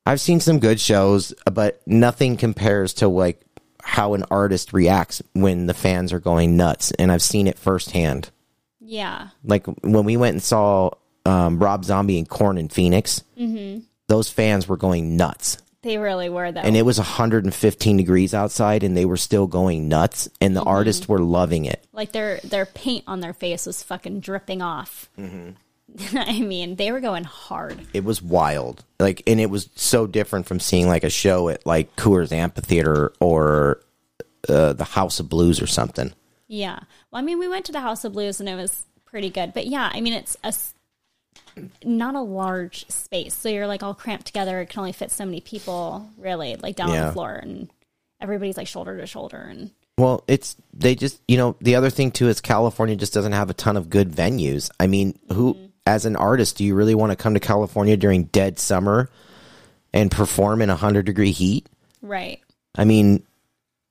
I've seen some good shows, but nothing compares to like how an artist reacts when the fans are going nuts and I've seen it firsthand. Yeah. Like when we went and saw um, Rob Zombie and Korn in Phoenix, those fans were going nuts. They really were though. and it was 115 degrees outside and they were still going nuts and the Mm-hmm. artists were loving it like their their paint on their face was fucking dripping off. Mm-hmm. I mean, they were going hard. it was wild like and it was so different from seeing like a show at like coors amphitheater or uh, the house of blues or something Yeah. Well, I mean, we went to the House of Blues and it was pretty good. But yeah, I mean, it's a not a large space, so you're like all cramped together. It can only fit so many people, really, like down on the floor, and everybody's like shoulder to shoulder. And well it's they just you know the other thing too is california just doesn't have a ton of good venues i mean who as an artist do you really want to come to california during dead summer and perform in 100 degree heat right, I mean,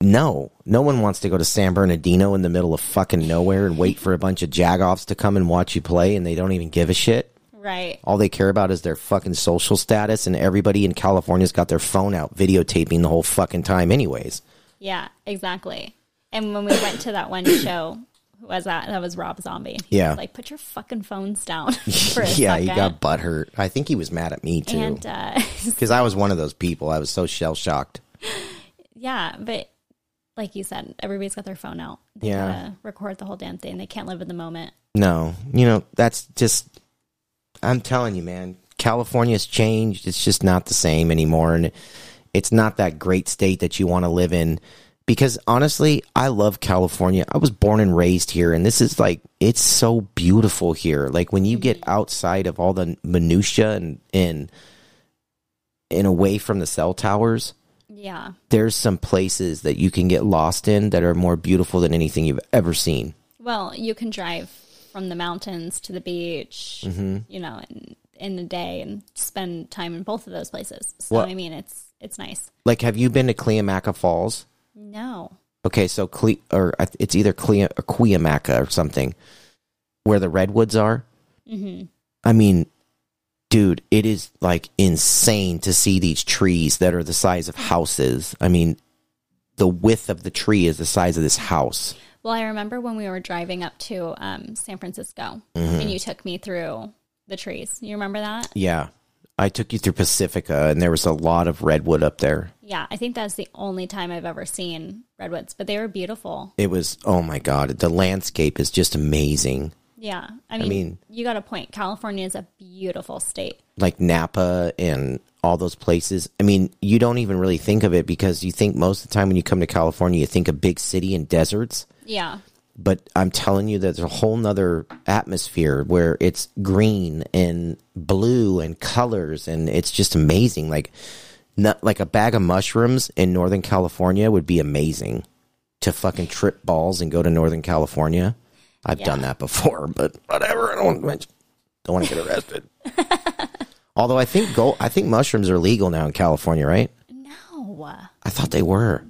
no, no one wants to go to San Bernardino in the middle of fucking nowhere and wait for a bunch of jagoffs to come and watch you play, and they don't even give a shit. right, All they care about is their fucking social status, and everybody in California's got their phone out videotaping the whole fucking time, anyways. yeah, exactly. And when we went to that one show, was that? That was Rob Zombie. He Yeah. like put your fucking phones down. Yeah, he got butthurt. I think he was mad at me too, And uh, because I was one of those people. I was so shell shocked. yeah, but like you said, everybody's got their phone out. They Yeah. gotta record the whole damn thing. They can't live in the moment. No, you know that's just. I'm telling you, man. California's changed. It's just not the same anymore, and it's not that great state that you want to live in. Because honestly, I love California. I was born and raised here, and this is like it's so beautiful here. Like when you get outside of all the minutia and and and away from the cell towers, Yeah. there's some places that you can get lost in that are more beautiful than anything you've ever seen. Well, you can drive from the mountains to the beach, Mm-hmm. you know, in, in a day and spend time in both of those places. So Well- I mean, it's it's nice. Like, have you been to Cleamaca Falls? No. Okay, so Cle or it's either Cle or Cuyamaca or something, where the redwoods are. hmm I mean, dude, it is like insane to see these trees that are the size of houses. I mean, the width of the tree is the size of this house. Well, I remember when we were driving up to um, San Francisco, Mm-hmm. and you took me through the trees. You remember that? Yeah, I took you through Pacifica, and there was a lot of redwood up there. Yeah, I think that's the only time I've ever seen redwoods, but they were beautiful. It was oh my god, the landscape is just amazing. Yeah, I mean, mean- you got a point. California is a beautiful state. like Napa and all those places. I mean, you don't even really think of it because you think most of the time when you come to California, you think of big city and deserts. Yeah, But I'm telling you, there's a whole nother atmosphere where it's green and blue and colors, and it's just amazing. Like, not like a bag of mushrooms in Northern California would be amazing. To fucking trip balls and go to Northern California, I've Yeah. done that before. But whatever, I don't don't want to get arrested. Although I think gold, I think mushrooms are legal now in California, right? no, I thought they were.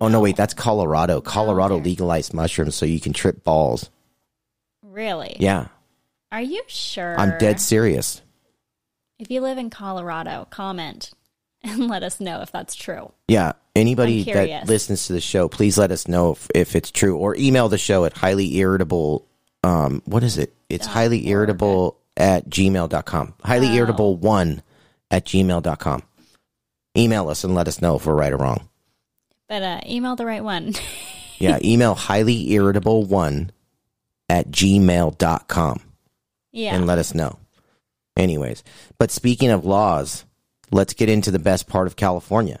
Oh no, wait, that's Colorado. Colorado okay. legalized mushrooms so you can trip balls. really? Yeah, Are you sure? I'm dead serious. If you live in Colorado, comment and let us know if that's true. Yeah, anybody that listens to the show, please let us know if, if it's true or email the show at highly irritable. Um, what is it? It's highly irritable at gmail.com. Highly Oh. irritable one at gmail.com. Email us and let us know if we're right or wrong. But uh, email the right one. Yeah, email highly irritable one at gmail.com. yeah. and let us know. Anyways, but speaking of laws, let's get into the best part of California.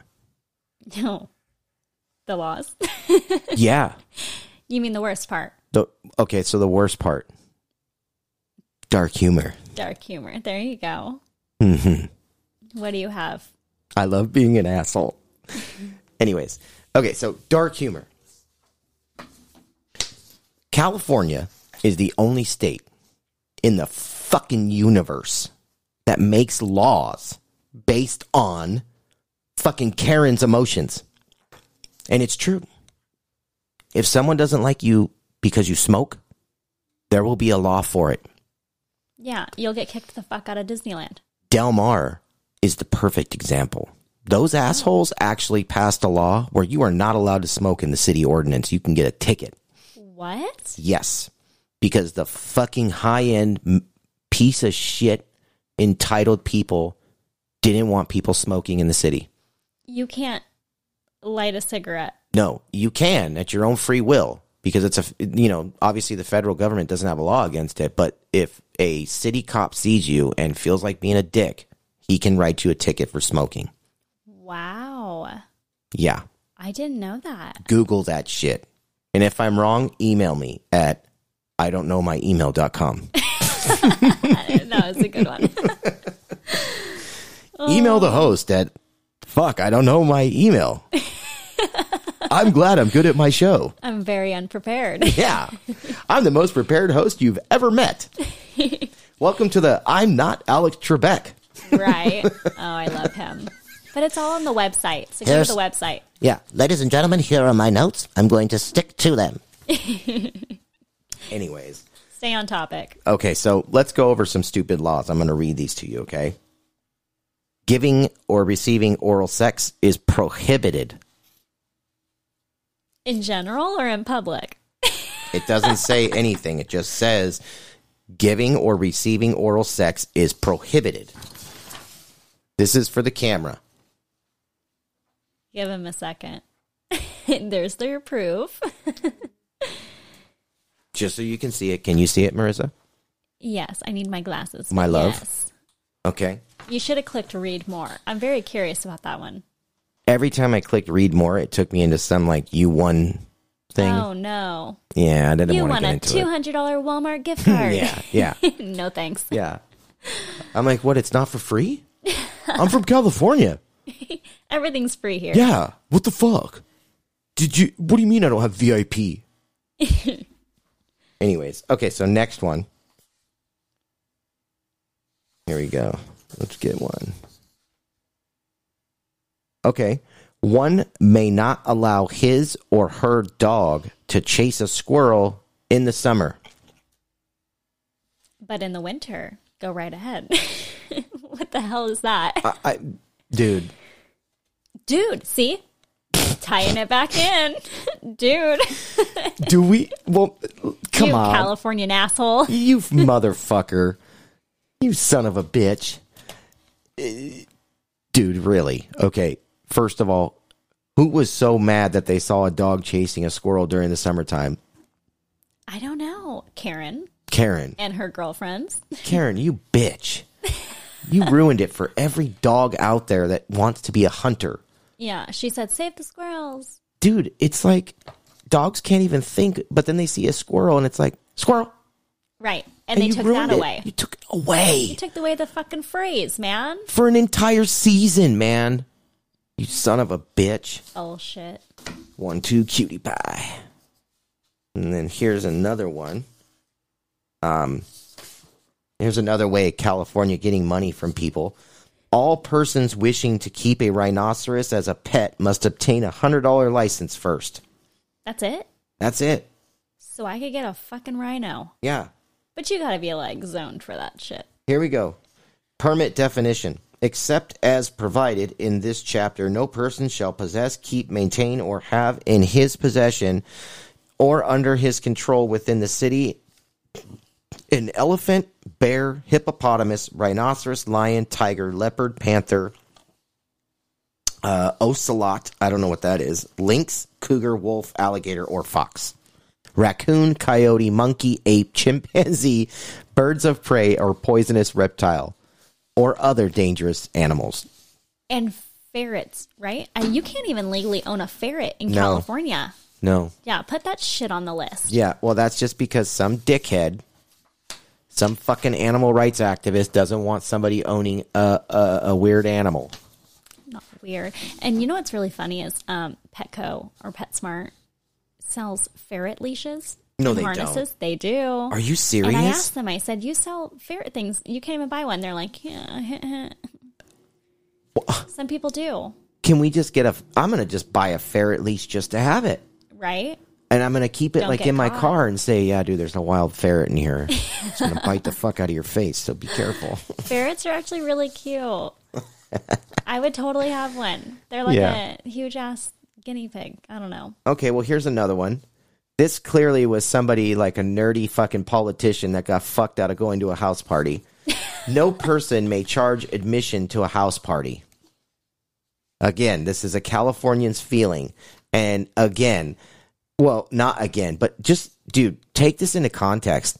no. The laws. yeah. you mean the worst part? The okay, so the worst part. Dark humor. Dark humor. There you go. Mhm. What do you have? I love being an asshole. Anyways, okay, so dark humor. California is the only state in the fucking universe that makes laws based on fucking Karen's emotions. And it's true. If someone doesn't like you because you smoke, there will be a law for it. Yeah, you'll get kicked the fuck out of Disneyland. Del Mar is the perfect example. Those assholes actually passed a law where you are not allowed to smoke in the city ordinance. You can get a ticket. What? Yes. Because the fucking high end piece of shit entitled people didn't want people smoking in the city. You can't light a cigarette. No, you can at your own free will because it's a you know obviously the federal government doesn't have a law against it. But if a city cop sees you and feels like being a dick, he can write you a ticket for smoking. Wow. Yeah, I didn't know that. Google that shit. And if I'm wrong, email me at I don't know my email.com. that was a good one. Email the host at fuck, I don't know my email. I'm glad I'm good at my show. I'm very unprepared. Yeah. I'm the most prepared host you've ever met. Welcome to the I'm not Alex Trebek. right. Oh, I love him. But it's all on the website. So go Here's- to the website. Yeah, ladies and gentlemen, here are my notes. I'm going to stick to them. Anyways. Stay on topic. Okay, so let's go over some stupid laws. I'm going to read these to you, okay? Giving or receiving oral sex is prohibited. In general or in public? It doesn't say anything. It just says giving or receiving oral sex is prohibited. This is for the camera. Give him a second. There's their proof. Just so you can see it. Can you see it, Marissa? yes, I need my glasses. My love. Yes. Okay. You should have clicked read more. I'm very curious about that one. Every time I clicked read more, it took me into some like you won thing. Oh no. Yeah, I didn't You want to won get a into it. $200 Walmart gift card. Yeah, yeah, no thanks. yeah. I'm like, what? It's not for free? I'm from California. Everything's free here. Yeah. What the fuck? Did you? What do you mean I don't have VIP? Anyways, okay. So next one. Here we go. Let's get one. Okay. One may not allow his or her dog to chase a squirrel in the summer. But in the winter, go right ahead. what the hell is that? I, I dude, Dude, see? Tying it back in. Dude. do we? Well, come you on. Californian asshole. You motherfucker. You son of a bitch. Uh, Dude, really? Okay. First of all, who was so mad that they saw a dog chasing a squirrel during the summertime? I don't know. Karen Karen. and her girlfriends. Karen, you bitch. You ruined it for every dog out there that wants to be a hunter. Yeah, she said, save the squirrels. Dude, it's like dogs can't even think, but then they see a squirrel and it's like, squirrel. Right. And, they you took that it. away. You took it away. You took away the fucking phrase, man. for an entire season, man. You son of a bitch. Bullshit. One, two, cutie pie. And then here's another one. Um, here's another way of California getting money from people. All persons wishing to keep a rhinoceros as a pet must obtain a hundred dollar license first. That's it? That's it. So I could get a fucking rhino. Yeah. But you gotta be like zoned for that shit. Here we go. Permit definition. Except as provided in this chapter, no person shall possess, keep, maintain, or have in his possession or under his control within the city an elephant, bear, hippopotamus, rhinoceros, lion, tiger, leopard, panther, uh, ocelot, I don't know what that is, lynx, cougar, wolf, alligator, or fox raccoon, coyote, monkey, ape, chimpanzee, birds of prey, or poisonous reptile, or other dangerous animals. And ferrets, right? I, you can't even legally own a ferret in No. California. No. Yeah, put that shit on the list. Yeah, well, that's just because some dickhead, some fucking animal rights activist doesn't want somebody owning a, a, a weird animal. Not weird. And you know what's really funny is um, Petco or PetSmart sells ferret leashes. No, they harnesses. They do. Are you serious? And I asked them. I said, "You sell ferret things? You can't even buy one." They're like, "Yeah." Some people do, Can we just get a? I'm gonna just buy a ferret leash just to have it, right? And I'm gonna keep it Don't like get in my caught. car and say, "Yeah, dude, there's a wild ferret in here. It's gonna bite the fuck out of your face. So be careful." Ferrets are actually really cute. I would totally have one. They're like Yeah. a huge ass guinea pig. I don't know. Okay, well, here's another one. This clearly was somebody like a nerdy fucking politician that got fucked out of going to a house party. no person may charge admission to a house party. Again, this is a Californian's feeling. And again, well, not again, but just, dude, take this into context.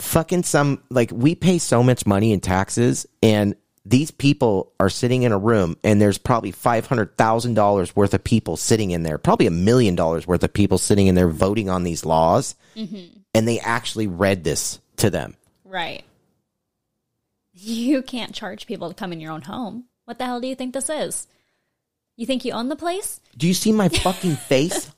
Fucking some, like, we pay so much money in taxes, and these people are sitting in a room, and there's probably $500,000 worth of people sitting in there, probably a million dollars worth of people sitting in there voting on these laws. Mm-hmm. And they actually read this to them. Right. You can't charge people to come in your own home. What the hell do you think this is? You think you own the place? Do you see my fucking face?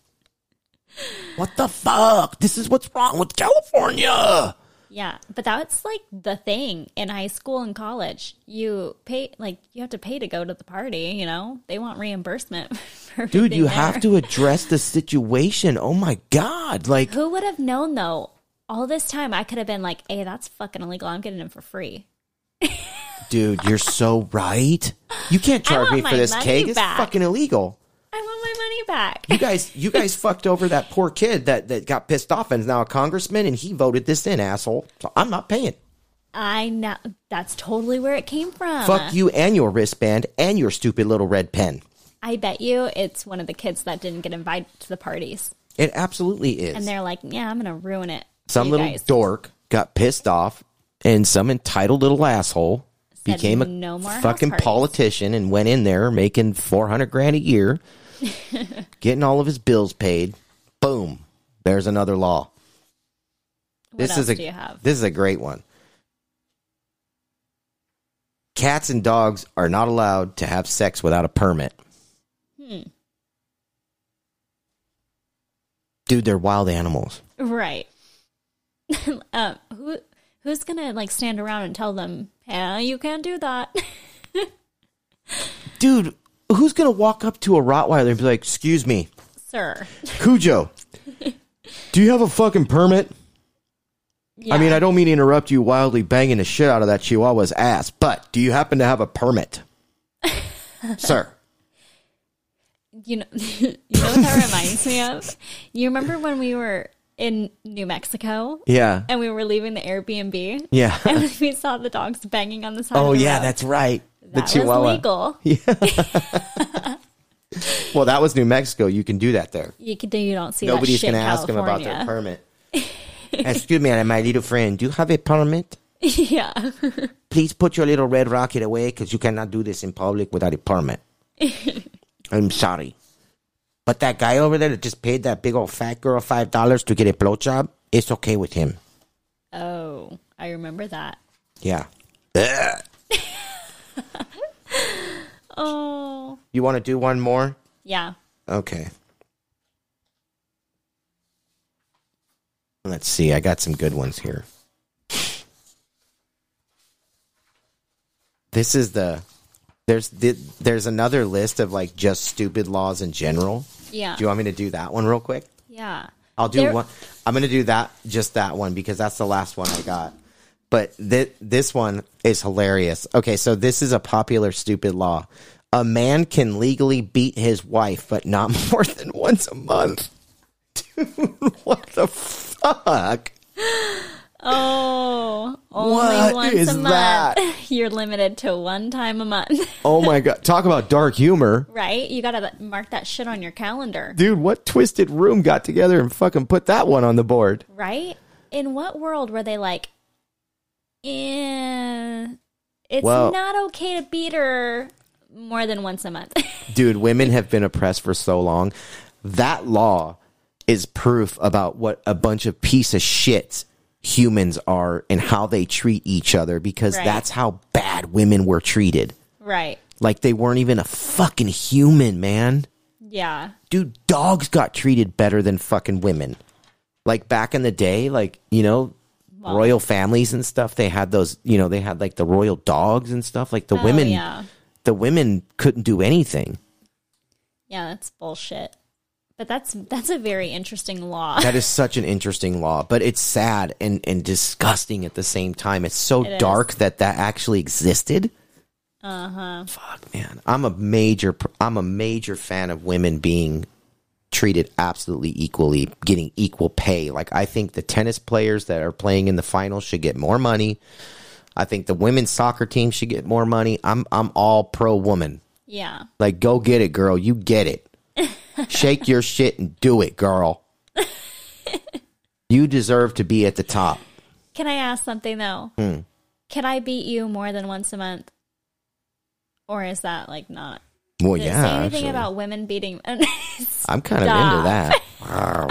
What the fuck? This is what's wrong with California. Yeah, but that's like the thing in high school and college. You pay like you have to pay to go to the party, you know? They want reimbursement for Dude, you there. have to address the situation. Oh my god. Like Who would have known though? All this time I could have been like, "Hey, that's fucking illegal. I'm getting it for free." dude, you're so right. You can't charge me for this cake. It's fucking illegal. Money back. You guys you guys fucked over that poor kid that, that got pissed off and is now a congressman and he voted this in, asshole. So I'm not paying. I know that's totally where it came from. Fuck you and your wristband and your stupid little red pen. I bet you it's one of the kids that didn't get invited to the parties. It absolutely is. And they're like, "Yeah, I'm going to ruin it." some little guys." dork got pissed off and some entitled little asshole Said became a no fucking politician and went in there making 400 grand a year getting all of his bills paid boom there's another law What this else is a do you have? this is a great one cats and dogs are not allowed to have sex without a permit Hmm. dude they're wild animals Right. um, who who's gonna like stand around and tell them, "Yeah, you can't do that." dude who's gonna walk up to a rottweiler and be like excuse me Sir. Cujo, do you have a fucking permit? Yeah. I mean, I don't mean to interrupt you wildly banging the shit out of that chihuahua's ass, but do you happen to have a permit? Sir. you know you know what that reminds me of? You remember when we were in New Mexico Yeah. and we were leaving the Airbnb? Yeah. And we saw the dogs banging on the side oh, the yeah, road. that's right. The that chihuahua. was legal. Well, that was New Mexico. You can do that there. You could you don't see Nobody's going to ask them about their permit. Excuse me, my little friend, do you have a permit? yeah. Please put your little red rocket away because you cannot do this in public without a permit. I'm sorry. But that guy over there that just paid that big old fat girl $5 to get a blowjob, it's okay with him. Oh, I remember that. Yeah. Oh. You want to do one more? Yeah. Okay. Let's see. I got some good ones here. This is the there's the, there's another list of like just stupid laws in general. Yeah. Do you want me to do that one real quick? Yeah. I'll do There- one. I'm going to do that just that one because that's the last one I got. But th- this one is hilarious. Okay, so this is a popular stupid law. A man can legally beat his wife, but not more than once a month. Dude, what the fuck? Oh, only What once is a month. that? You're limited to one time a month, Oh my god! Talk about dark humor, right? You gotta mark that shit on your calendar, dude. What twisted room got together and fucking put that one on the board? right? In what world were they like, eh, it's Well- not okay to beat her more than once a month? dude, women have been oppressed for so long. That law is proof about what a bunch of piece of shit humans are and how they treat each other because Right. that's how bad women were treated. right. Like they weren't even a fucking human, man. Yeah. Dude, dogs got treated better than fucking women. Like back in the day, like, you know, royal families and stuff, they had those, you know, they had like the royal dogs and stuff. Like the Oh, women yeah. the women couldn't do anything. Yeah, that's bullshit. But that's that's a very interesting law. That is such an interesting law, but it's sad and, and disgusting at the same time. It's so It is. dark that that actually existed. Uh huh. Fuck, man. I'm a major I'm a major fan of women being treated absolutely equally, getting equal pay. Like I think the tennis players that are playing in the finals should get more money. I think the women's soccer team should get more money. I'm I'm all pro woman. Yeah. Like, go get it, girl. You get it. Shake your shit and do it, girl. you deserve to be at the top. Can I ask something though? Hmm. Can I beat you more than once a month? Or is that like not? Well, Did it yeah. say anything actually. about women beating? I'm kind of into that. Wow.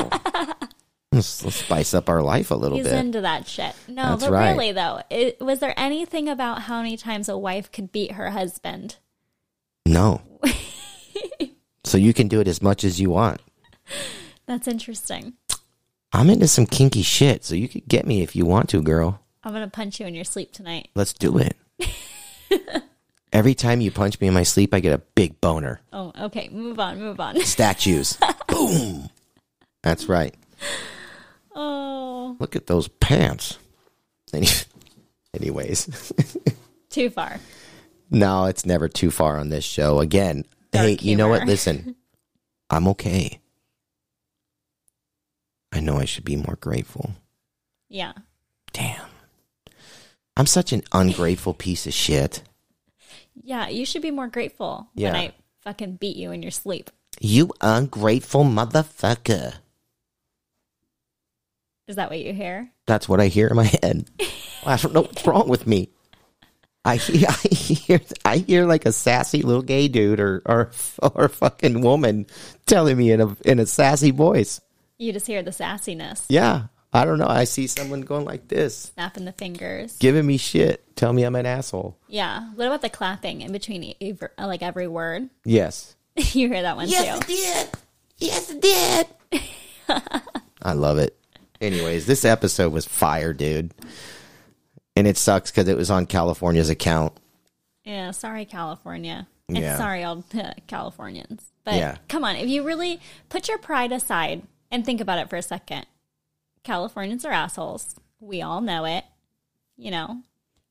let's, let's spice up our life a little bit. He's bit. into that shit. No, That's but right. really though, it, was there anything about how many times a wife could beat her husband? no. so you can do it as much as you want. That's interesting. I'm into some kinky shit, so you could get me if you want to, girl. I'm gonna punch you in your sleep tonight. Let's do it. Every time you punch me in my sleep, I get a big boner. Oh, okay. Move on. Move on. Statues. Boom. That's right. Oh, Look at those pants. Any- Anyways, too far. no, it's never too far on this show. Again, hey, Dark you know what? Listen, I'm okay. I know I should be more grateful. Yeah. Damn. I'm such an ungrateful piece of shit. Yeah. You should be more grateful Yeah. when I fucking beat you in your sleep. You ungrateful motherfucker. Is that what you hear? That's what I hear in my head. I don't know what's wrong with me. I hear, I hear, I hear like a sassy little gay dude or or or fucking woman telling me in a in a sassy voice. You just hear the sassiness, Yeah, I don't know. I see someone going like this, snapping the fingers. giving me shit, tell me I'm an asshole. Yeah. What about the clapping in between ev- uh, like every word? Yes, you hear that one Yes, too. it did. Yes, it did. I love it. Anyways, this episode was fire, dude, and it sucks because it was on California's account. Yeah, sorry, California. And Yeah. sorry, all the Californians. But Yeah. come on, if you really put your pride aside and think about it for a second, Californians are assholes. We all know it. You know,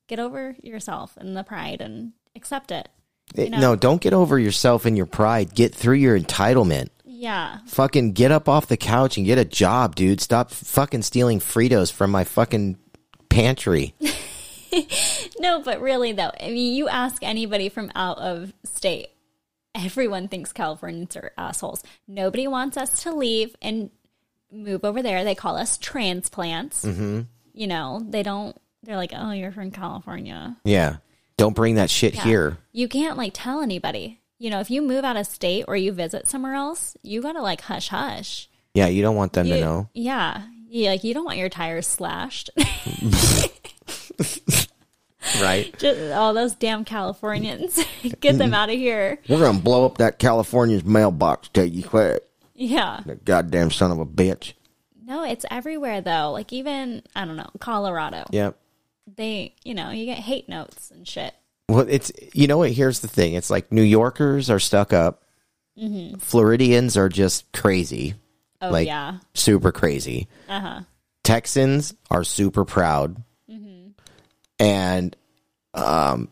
get over yourself and the pride and accept it. It- know- No, don't get over yourself and your pride. Get through your entitlement. Yeah. Fucking get up off the couch and get a job, dude. Stop fucking stealing Fritos from my fucking pantry. No, but really though, I mean, you ask anybody from out of state, everyone thinks Californians are assholes. Nobody wants us to leave and move over there. They call us transplants. Mm-hmm. You know, they don't. They're like, oh, you're from California. Yeah. Don't bring that shit Yeah. here. You can't like tell anybody. You know, if you move out of state or you visit somewhere else, you gotta like hush hush. Yeah, you don't want them to know. Yeah. Yeah, like you don't want your tires slashed. Right? Just all those damn Californians. Get them out of here. We're gonna blow up that California's mailbox, tell you what. Yeah. That goddamn son of a bitch. No, it's everywhere though. Like even I don't know, Colorado. Yep. They, you know, you get hate notes and shit. Well, it's you know what? Here's the thing. It's like New Yorkers are stuck up. Floridians are just crazy, Oh Like- yeah. super crazy. Uh huh. Texans are super proud, and um,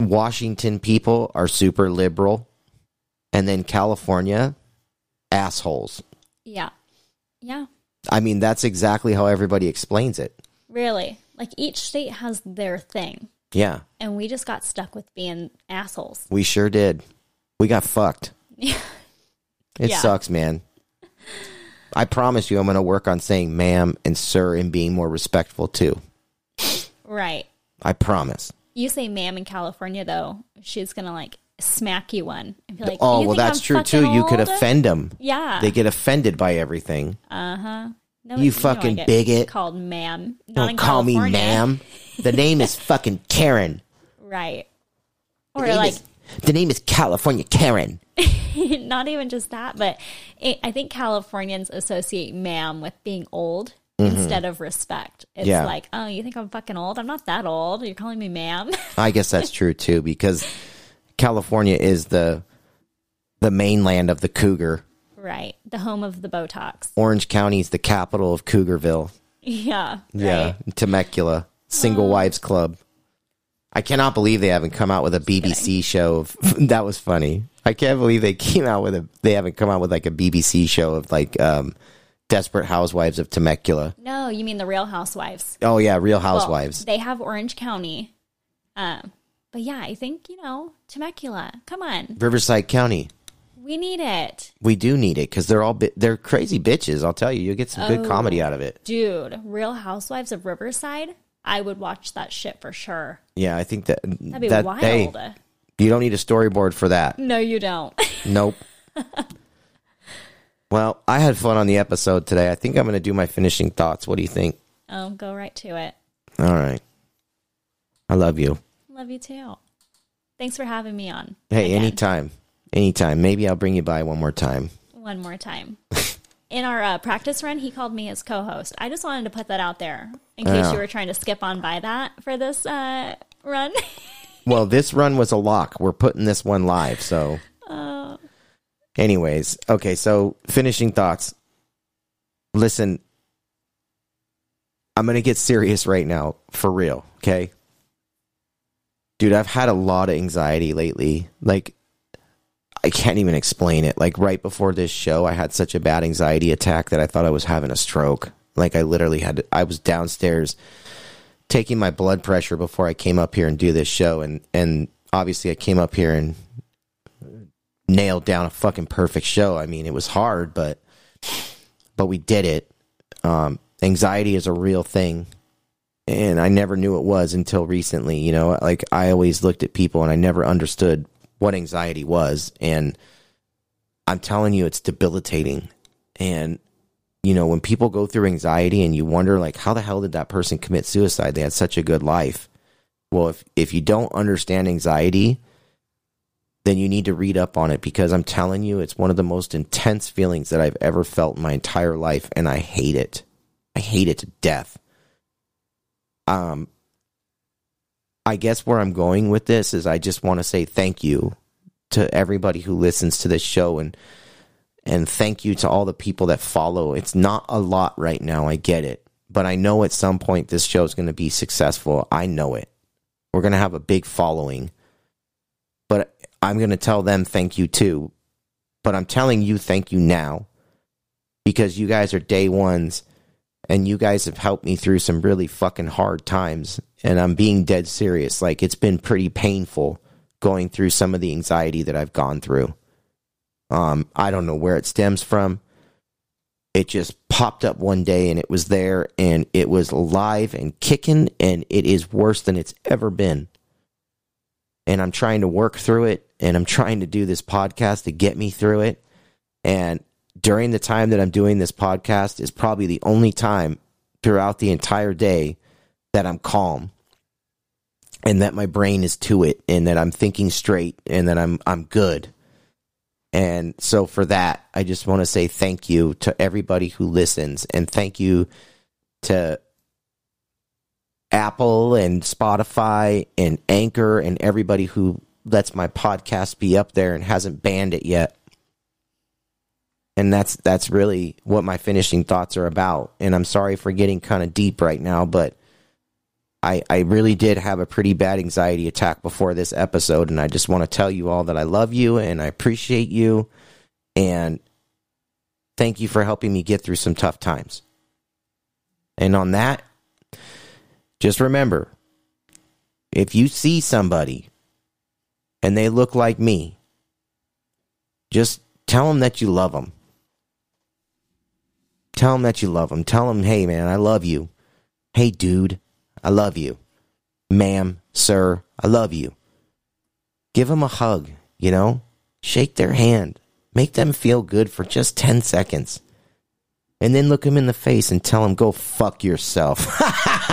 Washington people are super liberal, and then California assholes. Yeah. Yeah. I mean, that's exactly how everybody explains it. Really. Like each state has their thing. Yeah, And we just got stuck with being assholes. we sure did. We got fucked. Yeah. It Yeah. sucks, man. I promise you, I'm going to work on saying ma'am and sir and being more respectful too. Right. I promise. You say ma'am in California though, she's gonna like smack you one and be like, oh, well, that's I'm true too. You could offend them. Yeah. They get offended by everything. uh huh. No, You fucking bigot. Called ma'am. Not Don't call me ma'am. The name is fucking Karen. Right. Or name like is- the name is California Karen. not even just that, but it, I think Californians associate ma'am with being old instead of respect. It's Mm-hmm. Yeah. like, oh, you think I'm fucking old? I'm not that old. You're calling me ma'am. I guess that's true too because California is the the mainland of the cougar. right. The home of the Botox. Orange County is the capital of Cougarville. Yeah. Yeah, Right. Temecula, Single Wives Club. I cannot believe they haven't come out with a BBC show of that was funny. I can't believe they came out with a they haven't come out with like a BBC show of like um Desperate Housewives of Temecula. No, you mean the Real Housewives. Oh yeah, Real Well, Housewives. they have Orange County. Um, but yeah, I think, you know, Temecula, come on. Riverside County. We need it. We do need it because they're all bi- they're crazy bitches. I'll tell you, you'll get some good Oh. comedy out of it. Dude, Real Housewives of Riverside, I would watch that shit for sure. Yeah, I think that That'd be that wild. hey, you don't need a storyboard for that. No, you don't. Nope. well, I had fun on the episode today. I think I'm going to do my finishing thoughts. What do you think? oh, go right to it. All right. I love you. Love you too. Thanks for having me on. Hey, again. anytime. Anytime. Maybe I'll bring you by one more time. One more time. In our uh, practice run, he called me his co-host. I just wanted to put that out there in case you were trying to skip on by that for this uh, run. Well, this run was a lock. We're putting this one live. So, Uh. anyways, okay. So, finishing thoughts. Listen, I'm going to get serious right now, for real. Okay. Dude, I've had a lot of anxiety lately. Like, I can't even explain it. Like, right before this show, I had such a bad anxiety attack that I thought I was having a stroke. Like, I literally had, to, I was downstairs taking my blood pressure before I came up here and do this show and and obviously I came up here and nailed down a fucking perfect show. I mean, it was hard, but but we did it. Um anxiety is a real thing. And I never knew it was until recently, you know, like I always looked at people and I never understood what anxiety was and I'm telling you it's debilitating. And you know, when people go through anxiety and you wonder like how the hell did that person commit suicide? They had such a good life. Well, if if you don't understand anxiety, then you need to read up on it because I'm telling you it's one of the most intense feelings that I've ever felt in my entire life and I hate it. I hate it to death. Um I guess where I'm going with this is I just want to say thank you to everybody who listens to this show and and thank you to all the people that follow. It's not a lot right now, I get it. But I know at some point this show is going to be successful. I know it. We're going to have a big following. But I'm going to tell them thank you too. But I'm telling you thank you now because you guys are day ones and you guys have helped me through some really fucking hard times. And I'm being dead serious. Like it's been pretty painful going through some of the anxiety that I've gone through. Um, I don't know where it stems from. It just popped up one day and it was there and it was alive and kicking and it is worse than it's ever been. And I'm trying to work through it and I'm trying to do this podcast to get me through it. And during the time that I'm doing this podcast is probably the only time throughout the entire day that I'm calm and that my brain is to it and that I'm thinking straight and that I'm I'm good. And so for that, I just want to say thank you to everybody who listens and thank you to Apple and Spotify and Anchor and everybody who lets my podcast be up there and hasn't banned it yet. And that's that's really what my finishing thoughts are about. And I'm sorry for getting kind of deep right now, but I, I really did have a pretty bad anxiety attack before this episode, and I just want to tell you all that I love you and I appreciate you, and thank you for helping me get through some tough times. And on that, just remember if you see somebody and they look like me, just tell them that you love them. Tell them that you love them. Tell them, hey, man, I love you. Hey, dude, I love you. Ma'am, sir, I love you. Give them a hug, you know? Shake their hand. Make them feel good for just 10 seconds. And then look them in the face and tell them, go fuck yourself.